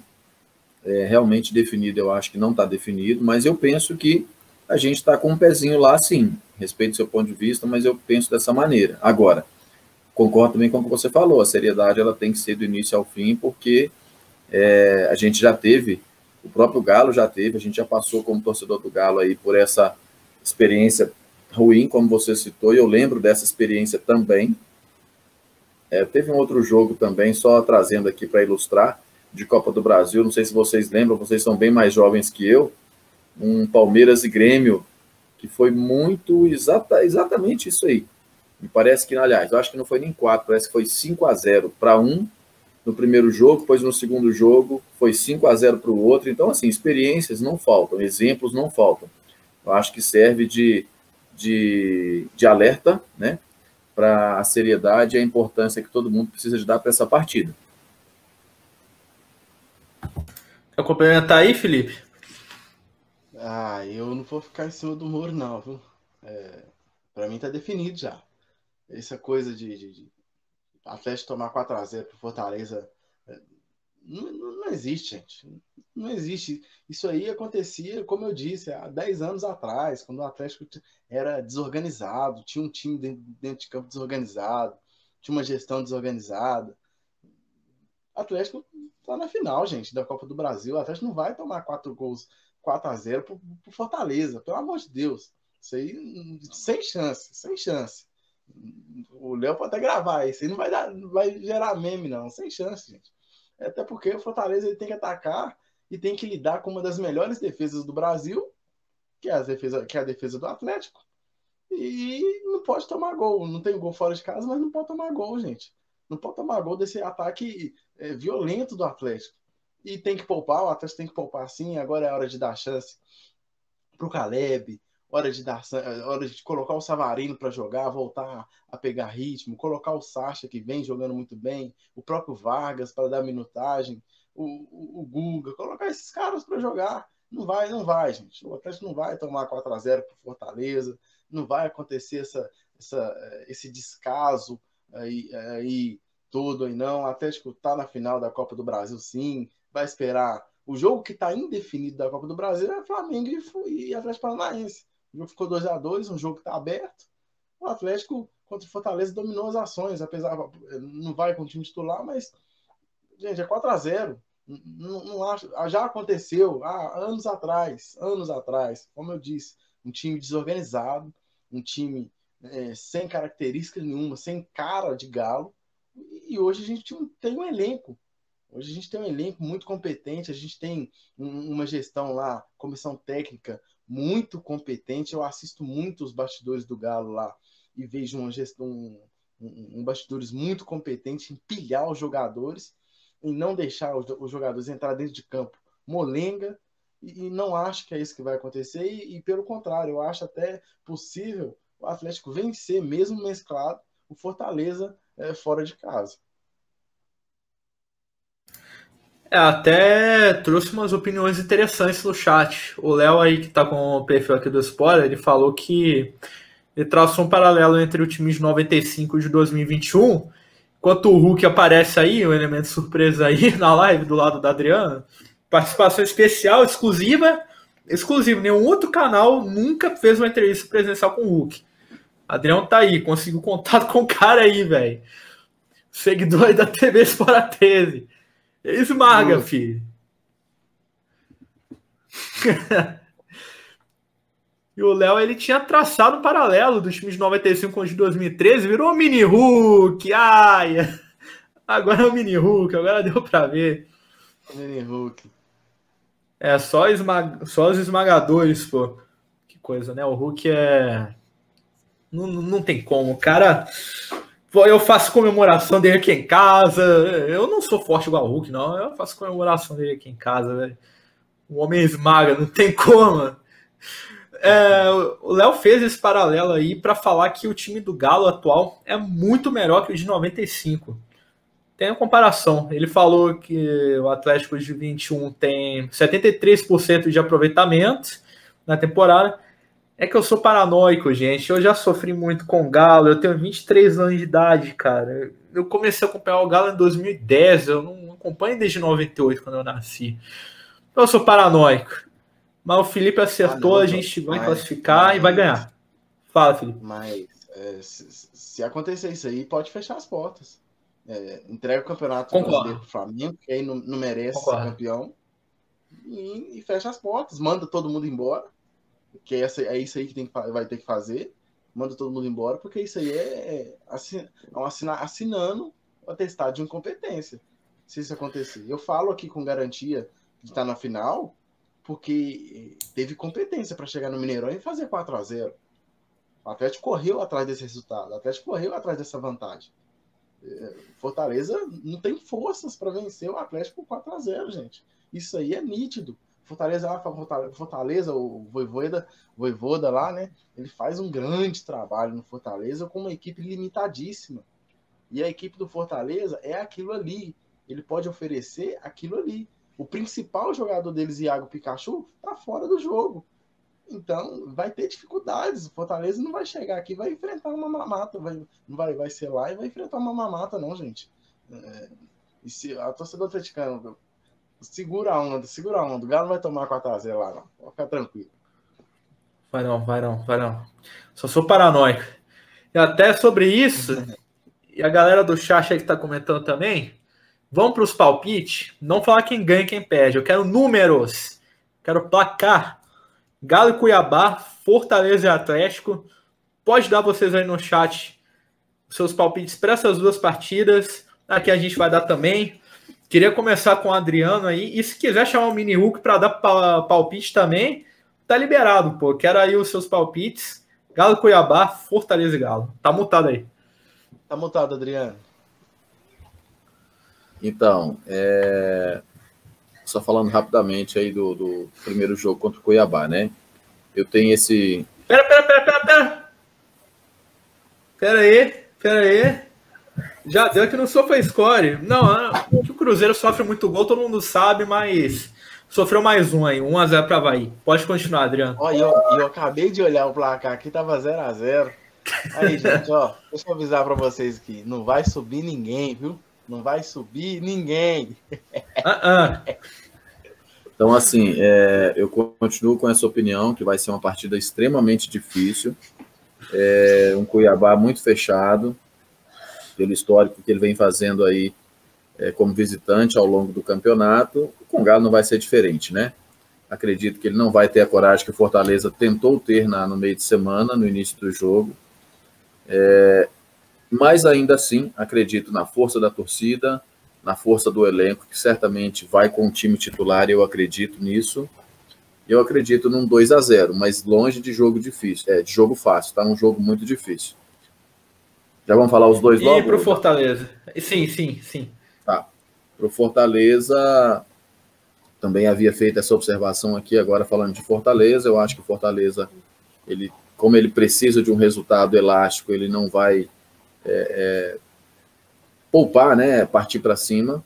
é, realmente definido, eu acho que não está definido, mas eu penso que a gente está com um pezinho lá, sim. Respeito seu ponto de vista, mas eu penso dessa maneira. Agora, concordo também com o que você falou, a seriedade ela tem que ser do início ao fim, porque é, a gente já teve o próprio Galo já teve, a gente já passou como torcedor do Galo aí por essa experiência ruim, como você citou, e eu lembro dessa experiência também. É, teve um outro jogo também, só trazendo aqui para ilustrar, de Copa do Brasil, não sei se vocês lembram, vocês são bem mais jovens que eu, um Palmeiras e Grêmio, que foi muito exata, exatamente isso aí. Me parece que, aliás, eu acho que não foi nem 4, parece que foi 5 a 0 para um no primeiro jogo, depois no segundo jogo foi 5 a 0 para o outro. Então, assim, experiências não faltam, exemplos não faltam. Eu acho que serve de, de, de alerta, né? Para a seriedade e a importância que todo mundo precisa de dar para essa partida. Quer complementar aí, Felipe? Ah, eu não vou ficar em cima do muro, não, viu? É, para mim tá definido já. Essa coisa de, de, de Atlético tomar 4x0 pro Fortaleza, é, Não, não, existe, gente. Não existe. Isso aí acontecia, como eu disse, há 10 anos atrás, quando o Atlético era desorganizado, tinha um time dentro de campo desorganizado, tinha uma gestão desorganizada. O Atlético está na final, gente, da Copa do Brasil. O Atlético não vai tomar quatro gols, 4 a 0 por, por Fortaleza, pelo amor de Deus. Isso aí, sem chance, sem chance. O Léo pode até gravar isso aí, não vai, dar, não vai gerar meme, não, sem chance, gente. Até porque o Fortaleza ele tem que atacar e tem que lidar com uma das melhores defesas do Brasil, que é a defesa, que é a defesa do Atlético. E não pode tomar gol. Não tem gol fora de casa, mas não pode tomar gol, gente. Não pode tomar gol desse ataque é, violento do Atlético. E tem que poupar, o Atlético tem que poupar sim. Agora é hora de dar chance para o Caleb, hora de dar hora de colocar o Savarino para jogar, voltar a pegar ritmo, colocar o Sacha que vem jogando muito bem, o próprio Vargas para dar minutagem, o, o, o Guga, colocar esses caras para jogar. Não vai, não vai, gente. O Atlético não vai tomar 4 a 0 para Fortaleza, não vai acontecer essa, essa, esse descaso aí, aí todo aí não. O Atlético está na final da Copa do Brasil, sim. Vai esperar. O jogo que está indefinido da Copa do Brasil é Flamengo e Atlético Paranaense. O jogo ficou 2 a 2 um jogo que está aberto. O Atlético contra o Fortaleza dominou as ações, apesar não vai com o time titular, mas gente, é 4 a 0 não, não acho, já aconteceu há anos atrás, anos atrás, como eu disse, um time desorganizado, um time é, sem característica nenhuma, sem cara de galo, e hoje a gente tem um elenco. Hoje a gente tem um elenco muito competente, a gente tem uma gestão lá, comissão técnica muito competente. Eu assisto muito os bastidores do Galo lá e vejo uma gestão, um, um, um bastidores muito competente em pilhar os jogadores, em não deixar os, os jogadores entrar dentro de campo molenga, e, e, não acho que é isso que vai acontecer, e, e pelo contrário, eu acho até possível o Atlético vencer, mesmo mesclado, o Fortaleza é, fora de casa. É, até trouxe umas opiniões interessantes no chat. O Léo aí, que tá com o perfil aqui do Spoiler, ele falou que ele traçou um paralelo entre o time de 95 e de 2021. Enquanto o Hulk aparece aí, um elemento surpresa aí <laughs> na live do lado da Adriana, participação especial, exclusiva, exclusiva. Nenhum outro canal nunca fez uma entrevista presencial com o Hulk. Adriano tá aí, conseguiu contato <laughs> com o cara aí, velho. Seguidor aí da TV Sport 13. Esmaga, filho. <laughs> e o Léo, ele tinha traçado um paralelo dos times de 95 com os de 2013, virou um mini Hulk. Ai, <laughs> agora é o mini Hulk, agora deu pra ver. Mini Hulk. É, só, esmag... só os esmagadores, pô. Que coisa, né? O Hulk é. Não, não tem como. O cara eu faço comemoração dele aqui em casa. Eu não sou forte igual o Hulk, não. Eu faço comemoração dele aqui em casa, velho. O homem esmaga, não tem como. É, o Léo fez esse paralelo aí para falar que o time do Galo atual é muito melhor que o de 95. Tem a comparação. Ele falou que o Atlético de 21 tem 73% de aproveitamento na temporada é que eu sou paranoico, gente. Eu já sofri muito com o Galo. Eu tenho 23 anos de idade, cara. Eu comecei a acompanhar o Galo em 2010. Eu não acompanho desde 98, quando eu nasci. Eu sou paranoico. Mas o Felipe acertou, ah, não, a gente vai mas, classificar mas, e vai ganhar. Fala, Felipe. Mas é, se, se, acontecer isso aí, pode fechar as portas. É, entrega o campeonato brasileiro pro Flamengo, que aí não, não merece Concordo. ser campeão. E, e fecha as portas, manda todo mundo embora que essa, é isso aí que tem, vai ter que fazer, manda todo mundo embora, porque isso aí é, assin, é assinando o atestado de incompetência, se isso acontecer. Eu falo aqui com garantia de estar na final, porque teve competência para chegar no Mineirão e fazer 4 a 0 O Atlético correu atrás desse resultado, o Atlético correu atrás dessa vantagem. É, Fortaleza não tem forças para vencer o Atlético por 4 a 0 gente. Isso aí é nítido. Fortaleza Fortaleza, o Voivoda, Voivoda lá, né? Ele faz um grande trabalho no Fortaleza com uma equipe limitadíssima. E a equipe do Fortaleza é aquilo ali. Ele pode oferecer aquilo ali. O principal jogador deles, Iago Pikachu, tá fora do jogo. Então, vai ter dificuldades. O Fortaleza não vai chegar aqui vai enfrentar uma mamata. Vai, não vai, vai ser lá e vai enfrentar uma mamata, não, gente. É, E se a torcedor atleticano segura a onda, segura a onda. O Galo vai tomar 4x0 lá, não. Pode ficar tranquilo. Vai não, vai não, vai não. Só sou paranoico. E até sobre isso, e a galera do chat aí que tá comentando também, vamos para os palpites. Não falar quem ganha e quem perde. Eu quero números. Quero placar. Galo e Cuiabá, Fortaleza e Atlético. Pode dar vocês aí no chat seus palpites para essas duas partidas. Aqui a gente vai dar também. Queria começar com o Adriano aí. E se quiser chamar o Mini Hulk para dar palpite também, tá liberado, pô. Quero aí os seus palpites. Galo Cuiabá, Fortaleza e Galo. Tá mutado aí. Tá mutado, Adriano. Então, é... só falando rapidamente aí do, do, primeiro jogo contra o Cuiabá, né? Eu tenho esse. Pera, pera, pera, pera, pera. Pera aí, pera aí. Já deu que não sofre score. Não, que o Cruzeiro sofre muito gol, todo mundo sabe, mas sofreu mais um aí, 1x0 para Havaí. Pode continuar, Adriano. Olha, eu, eu acabei de olhar o placar aqui, tava 0x0. Aí, <laughs> gente, ó, deixa eu avisar para vocês aqui, não vai subir ninguém, viu? Não vai subir ninguém. Uh -uh. Então, assim, é, eu continuo com essa opinião que vai ser uma partida extremamente difícil. É, um Cuiabá muito fechado, pelo histórico que ele vem fazendo aí é, como visitante ao longo do campeonato. Com o Galo não vai ser diferente, né? Acredito que ele não vai ter a coragem que o Fortaleza tentou ter na, no meio de semana, no início do jogo. É, mas ainda assim, acredito na força da torcida, na força do elenco, que certamente vai com o time titular, eu acredito nisso. Eu acredito num 2 a 0 mas longe de jogo difícil, é, de jogo fácil, tá? Um jogo muito difícil. Já vamos falar os dois e logo? E pro Fortaleza. Sim, sim, sim. Tá. Pro Fortaleza, também havia feito essa observação aqui, agora falando de Fortaleza, eu acho que o Fortaleza, ele, como ele precisa de um resultado elástico, ele não vai é, é, poupar, né, partir para cima.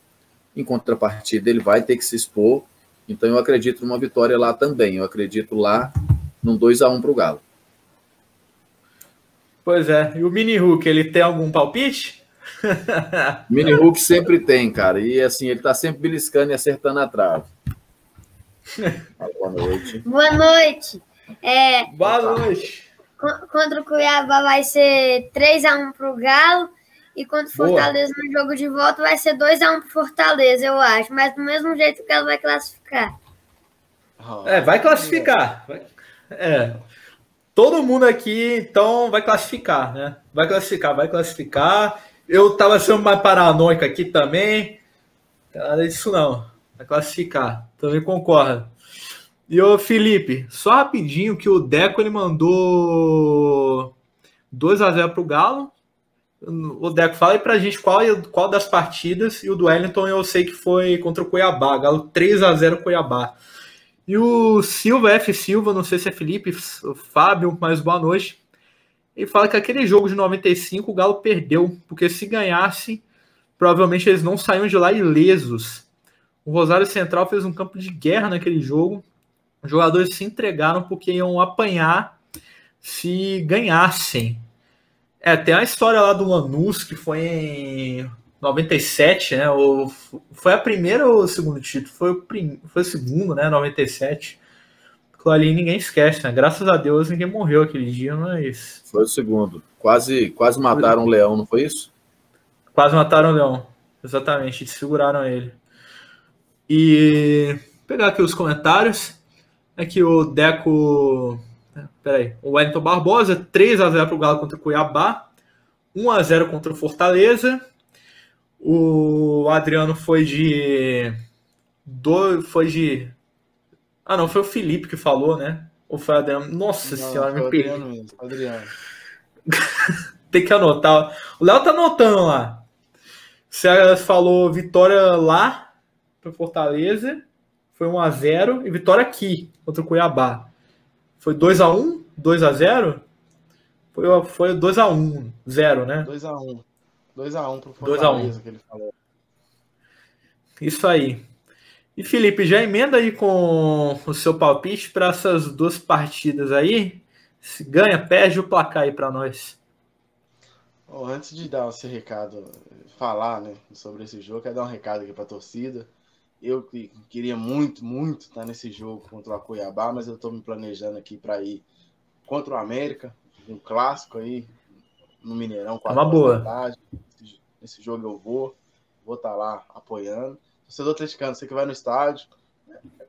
Em contrapartida, ele vai ter que se expor. Então, eu acredito numa vitória lá também. Eu acredito lá num 2 a 1 para o Galo. Pois é. E o Mini Hulk, ele tem algum palpite? <laughs> Mini Hulk sempre tem, cara. E assim, ele tá sempre beliscando e acertando a trave. <laughs> Boa noite. Boa noite. É, Boa noite. Contra o Cuiabá vai ser 3x1 pro Galo. E contra o Fortaleza Boa. no jogo de volta vai ser 2x1 pro Fortaleza, eu acho. Mas do mesmo jeito que ela vai classificar. É, vai classificar. É todo mundo aqui, então, vai classificar, né? Vai classificar, vai classificar. Eu tava sendo mais paranoico aqui também. Nada disso não. Vai classificar. Também concordo. E o Felipe, só rapidinho que o Deco ele mandou 2 a 0 pro Galo. O Deco, fala aí pra gente qual, qual das partidas. E o do Wellington eu sei que foi contra o Cuiabá. Galo 3 a 0 Cuiabá. E o Silva, F. Silva, não sei se é Felipe, Fábio, mas boa noite. Ele fala que aquele jogo de 95 o Galo perdeu, porque se ganhasse, provavelmente eles não saíam de lá ilesos. O Rosário Central fez um campo de guerra naquele jogo. Os jogadores se entregaram porque iam apanhar se ganhassem. É, tem a história lá do Lanús, que foi em 97, né? O, foi a primeira ou o segundo título? Foi o, prim, foi o segundo, né? 97. Aquilo ali ninguém esquece, né? Graças a Deus ninguém morreu aquele dia, mas. Foi o segundo. Quase, quase mataram o leão, não foi isso? Quase mataram o leão. Exatamente, desfiguraram ele. E Vou pegar aqui os comentários. É que o Deco. Peraí. O Wellington Barbosa, 3x0 para o Galo contra o Cuiabá. 1x0 contra o Fortaleza. O Adriano foi de. Do, foi de. Ah, não, foi o Felipe que falou, né? Ou foi o Adriano? Nossa não, senhora, me perdi. Adriano, Adriano. <laughs> Tem que anotar. O Léo tá anotando lá. Você falou vitória lá para Fortaleza. Foi 1x0. E vitória aqui contra o Cuiabá. Foi 2x1? 2x0? Foi, foi 2x1. 0, né? 2x1. 2x1 pro Fortaleza, que ele falou. Isso aí. E Felipe, já emenda aí com o seu palpite para essas duas partidas aí. Se ganha, perde o placar aí para nós. Bom, antes de dar esse recado, falar né, sobre esse jogo, quero dar um recado aqui para a torcida. Eu que queria muito, muito estar nesse jogo contra o Cuiabá, mas eu estou me planejando aqui para ir contra o América, um clássico aí no Mineirão, é uma boa. Tarde. Nesse jogo eu vou, vou estar tá lá apoiando. Torcedor atleticano, você que vai no estádio,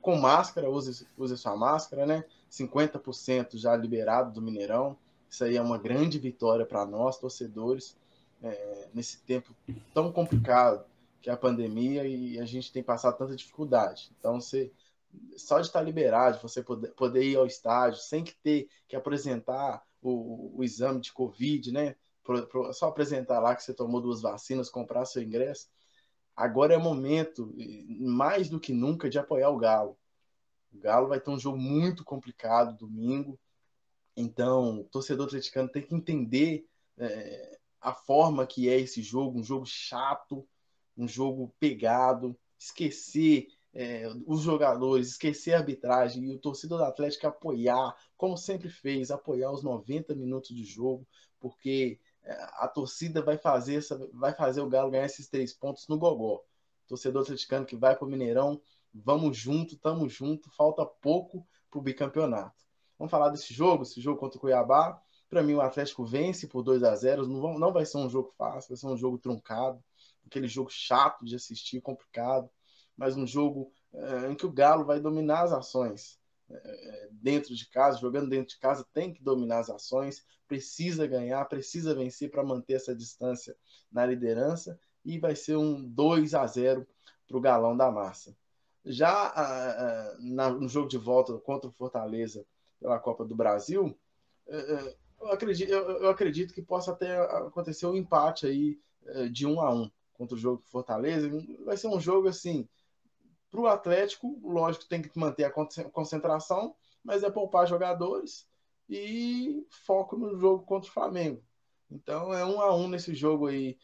com máscara, use, use sua máscara, né? 50% já liberado do Mineirão. Isso aí é uma grande vitória para nós, torcedores, é, nesse tempo tão complicado que é a pandemia e a gente tem passado tanta dificuldade. Então, você, só de estar liberado, você poder, poder ir ao estádio sem que ter que apresentar o, o exame de Covid, né? Pro, pro, só apresentar lá que você tomou duas vacinas, comprar seu ingresso. Agora é momento, mais do que nunca, de apoiar o Galo. O Galo vai ter um jogo muito complicado domingo. Então, o torcedor atleticano tem que entender é, a forma que é esse jogo, um jogo chato, um jogo pegado, esquecer é, os jogadores, esquecer a arbitragem e o torcedor do Atlético apoiar, como sempre fez, apoiar os 90 minutos de jogo, porque a torcida vai fazer, essa, vai fazer o Galo ganhar esses três pontos no gogó. Torcedor atleticano que vai para o Mineirão, vamos junto, tamo junto, falta pouco para o bicampeonato. Vamos falar desse jogo, esse jogo contra o Cuiabá. Para mim, o Atlético vence por 2 a 0 não, não vai ser um jogo fácil, vai ser um jogo truncado, aquele jogo chato de assistir, complicado, mas um jogo é, em que o Galo vai dominar as ações. Dentro de casa, jogando dentro de casa, tem que dominar as ações, precisa ganhar, precisa vencer para manter essa distância na liderança e vai ser um 2 a 0 para o Galão da Massa. Já uh, na, no jogo de volta contra o Fortaleza, pela Copa do Brasil, é, é, eu acredito, eu acredito que possa até acontecer um empate aí é, de um a um contra o jogo do Fortaleza. Vai ser um jogo assim. Para o Atlético, lógico, tem que manter a concentração, mas é poupar jogadores e foco no jogo contra o Flamengo. Então é um a um nesse jogo aí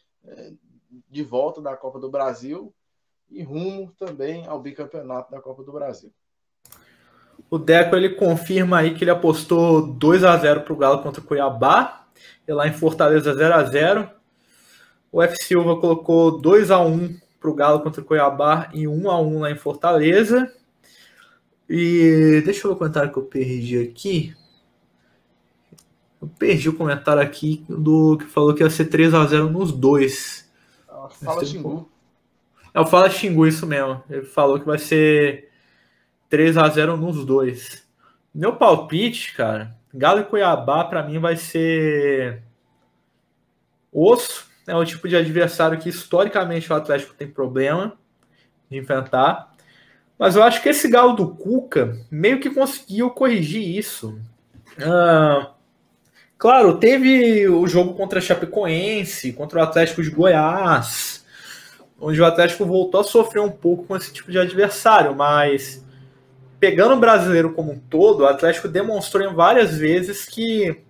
de volta da Copa do Brasil e rumo também ao bicampeonato da Copa do Brasil. O Deco ele confirma aí que ele apostou 2 a 0 para o Galo contra o Cuiabá, e lá em Fortaleza 0 a 0 O F Silva colocou 2 a 1 para o Galo contra o Cuiabá e 1 a 1 lá em Fortaleza. E deixa eu ver o comentário que eu perdi aqui. Eu perdi o comentário aqui do que falou que ia ser 3 a 0 nos dois. Fala Xingu. É o Fala Xingu, isso mesmo. Ele falou que vai ser 3 a 0 nos dois. Meu palpite, cara, Galo e Cuiabá para mim vai ser osso. É o tipo de adversário que historicamente o Atlético tem problema de enfrentar. Mas eu acho que esse Galo do Cuca meio que conseguiu corrigir isso. Ah, claro, teve o jogo contra a Chapecoense, contra o Atlético de Goiás, onde o Atlético voltou a sofrer um pouco com esse tipo de adversário, mas pegando o brasileiro como um todo, o Atlético demonstrou em várias vezes que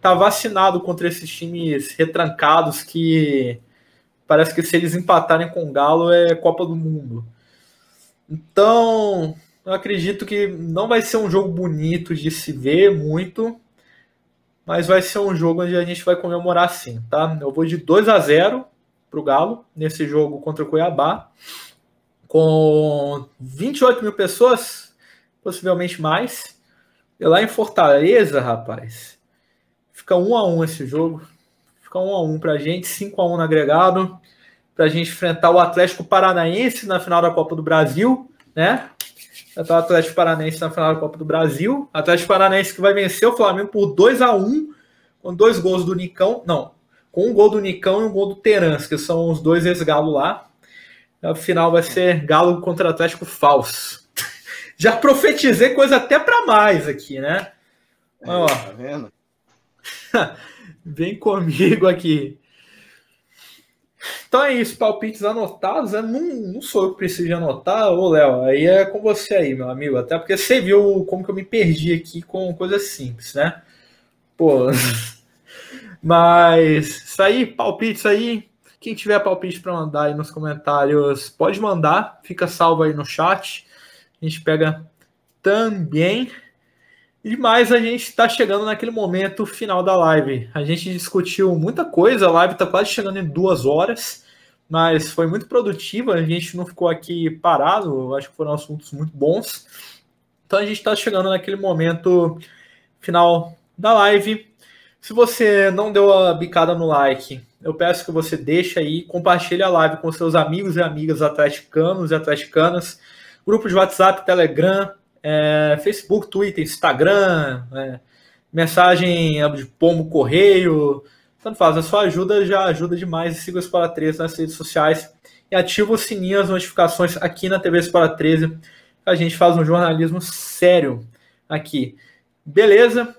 tá vacinado contra esses times retrancados que parece que se eles empatarem com o Galo é Copa do Mundo. Então, eu acredito que não vai ser um jogo bonito de se ver muito, mas vai ser um jogo onde a gente vai comemorar sim, tá? Eu vou de 2 a 0 pro Galo nesse jogo contra o Cuiabá, com 28 mil pessoas possivelmente mais. E lá em Fortaleza, rapaz, fica um a um esse jogo. Fica um a um pra gente, 5 a 1 no agregado, pra gente enfrentar o Atlético Paranaense na final da Copa do Brasil, né? O Atlético Paranaense na final da Copa do Brasil. Atlético Paranaense que vai vencer o Flamengo por 2 a 1 com dois gols do Nicão. Não, com um gol do Nicão e um gol do Terans, que são os dois ex-galo lá. A final vai ser Galo contra Atlético falso <laughs> já profetizei coisa até para mais aqui, né? É, tá vendo? <laughs> Vem comigo aqui. Então é isso, palpites anotados. Né? Não, não sou eu que preciso anotar, ô Léo. Aí é com você aí, meu amigo. Até porque você viu como que eu me perdi aqui com coisas simples, né? Pô. <laughs> Mas isso aí, palpites aí. Quem tiver palpite para mandar aí nos comentários, pode mandar. Fica salvo aí no chat. A gente pega também. E mais, a gente está chegando naquele momento final da live. A gente discutiu muita coisa, a live está quase chegando em duas horas, mas foi muito produtiva, a gente não ficou aqui parado, acho que foram assuntos muito bons. Então a gente está chegando naquele momento final da live. Se você não deu a bicada no like, eu peço que você deixe aí, compartilhe a live com seus amigos e amigas atleticanos e atleticanas, grupo de WhatsApp, Telegram, é, Facebook, Twitter, Instagram, é, mensagem de pombo correio, tanto faz, a sua ajuda já ajuda demais. E siga o Espora 13 nas redes sociais e ativa o sininho, as notificações aqui na TV Espora 13. A gente faz um jornalismo sério aqui. Beleza?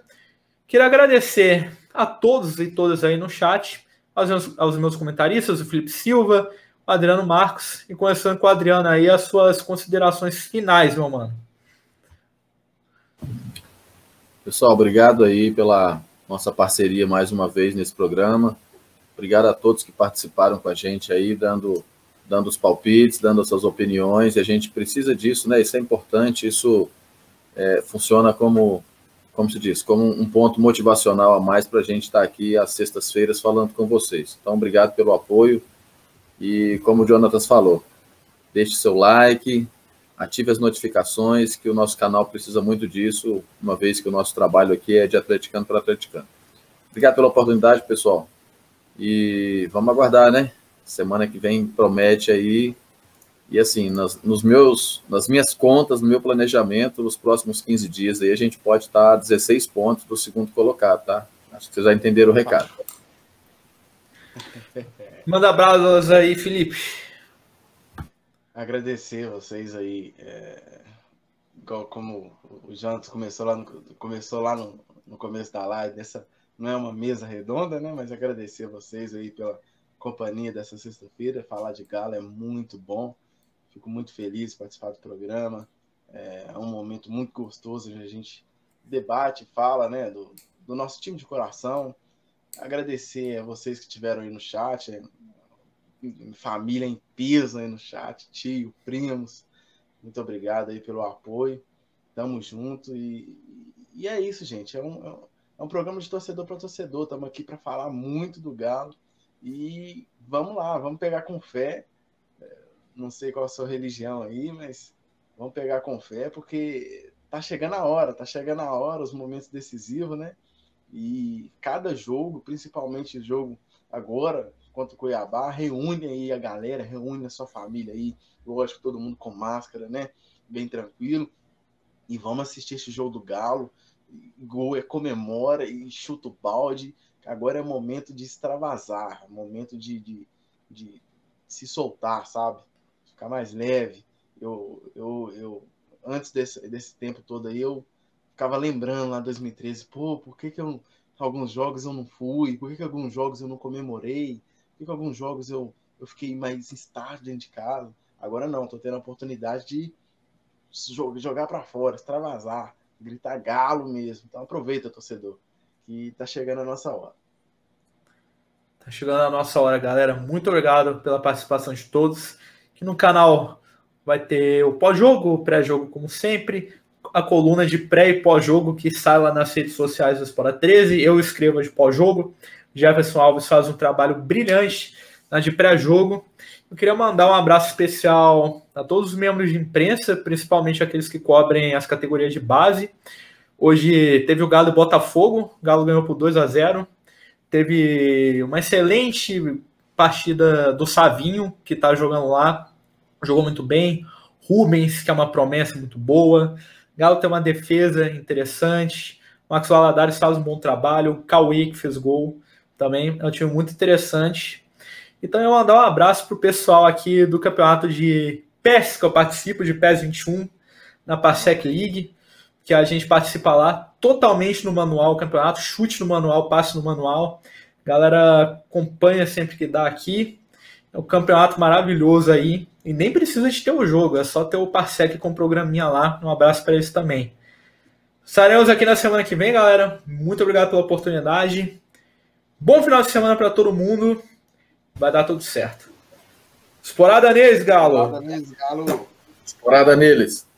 Queria agradecer a todos e todas aí no chat, aos meus, aos meus comentaristas, o Felipe Silva, o Adriano Marcos, e começando com o Adriano aí, as suas considerações finais, meu mano. Pessoal, obrigado aí pela nossa parceria mais uma vez nesse programa. Obrigado a todos que participaram com a gente aí, dando, dando os palpites, dando as suas opiniões. E a gente precisa disso, né? Isso é importante, isso é, funciona como, como se diz, como um ponto motivacional a mais para a gente estar aqui às sextas-feiras falando com vocês. Então, obrigado pelo apoio. E como o Jonatas falou, deixe seu like, ative as notificações, que o nosso canal precisa muito disso, uma vez que o nosso trabalho aqui é de atleticano para atleticano. Obrigado pela oportunidade, pessoal. E vamos aguardar, né? Semana que vem promete aí. E assim, nas, nos meus, nas minhas contas, no meu planejamento, nos próximos 15 dias aí, a gente pode estar a 16 pontos do segundo colocado, tá? Acho que vocês já entenderam o recado. Manda abraços aí, Felipe agradecer vocês aí, é, como o Jantos começou lá, no, começou lá no, no começo da live, nessa não é uma mesa redonda, né? Mas agradecer vocês aí pela companhia dessa sexta-feira. Falar de Galo é muito bom. Fico muito feliz de participar do programa. É, é um momento muito gostoso a gente debate, fala, né, do, do nosso time de coração. Agradecer a vocês que estiveram aí no chat. Família em peso aí no chat, tio, primos. Muito obrigado aí pelo apoio. Tamo junto e, e é isso, gente. É um, é um é programa de torcedor para torcedor. Estamos aqui para falar muito do Galo e vamos lá, vamos pegar com fé. É, não sei qual a sua religião aí, mas vamos pegar com fé porque tá chegando a hora, tá chegando a hora, os momentos decisivos, né? E cada jogo, principalmente o jogo agora, contra o Cuiabá, reúne aí a galera, reúne a sua família aí, lógico, todo mundo com máscara, né? Bem tranquilo. E vamos assistir esse jogo do Galo. Gol é comemora e chuta o balde. Agora é momento de extravasar, momento de, de, de se soltar, sabe? Ficar mais leve. Eu, eu, eu antes desse, desse tempo todo aí, eu ficava lembrando lá em 2013, pô, por que, que eu, alguns jogos eu não fui? Por que, que alguns jogos eu não comemorei? Que alguns jogos eu, eu fiquei mais estágio dentro de casa. Agora não, tô tendo a oportunidade de jogar para fora, extravasar, gritar galo mesmo. Então aproveita, torcedor, que tá chegando a nossa hora. Tá chegando a nossa hora, galera. Muito obrigado pela participação de todos. Aqui no canal vai ter o pós-jogo, o pré-jogo, como sempre, a coluna de pré e pós-jogo que sai lá nas redes sociais do Espora 13. Eu escrevo de pós-jogo. Jefferson Alves faz um trabalho brilhante na de pré-jogo. Eu queria mandar um abraço especial a todos os membros de imprensa, principalmente aqueles que cobrem as categorias de base. Hoje teve o Galo e Botafogo, o Galo ganhou por 2 a 0. Teve uma excelente partida do Savinho, que está jogando lá, jogou muito bem. Rubens, que é uma promessa muito boa. Galo tem uma defesa interessante. Max Valadares faz um bom trabalho. Cauê, que fez gol também é um time muito interessante. Então eu mandar um abraço para o pessoal aqui do campeonato de PES, que eu participo, de PES 21, na Parsec League, que a gente participa lá totalmente no manual, campeonato, chute no manual, passe no manual. Galera acompanha sempre que dá aqui. É um campeonato maravilhoso aí. E nem precisa de ter o jogo, é só ter o Parsec com o programinha lá. Um abraço para eles também. Estaremos aqui na semana que vem, galera. Muito obrigado pela oportunidade. Bom final de semana para todo mundo. Vai dar tudo certo. Esporada neles, Galo. Esporada neles, Galo. Esporada neles.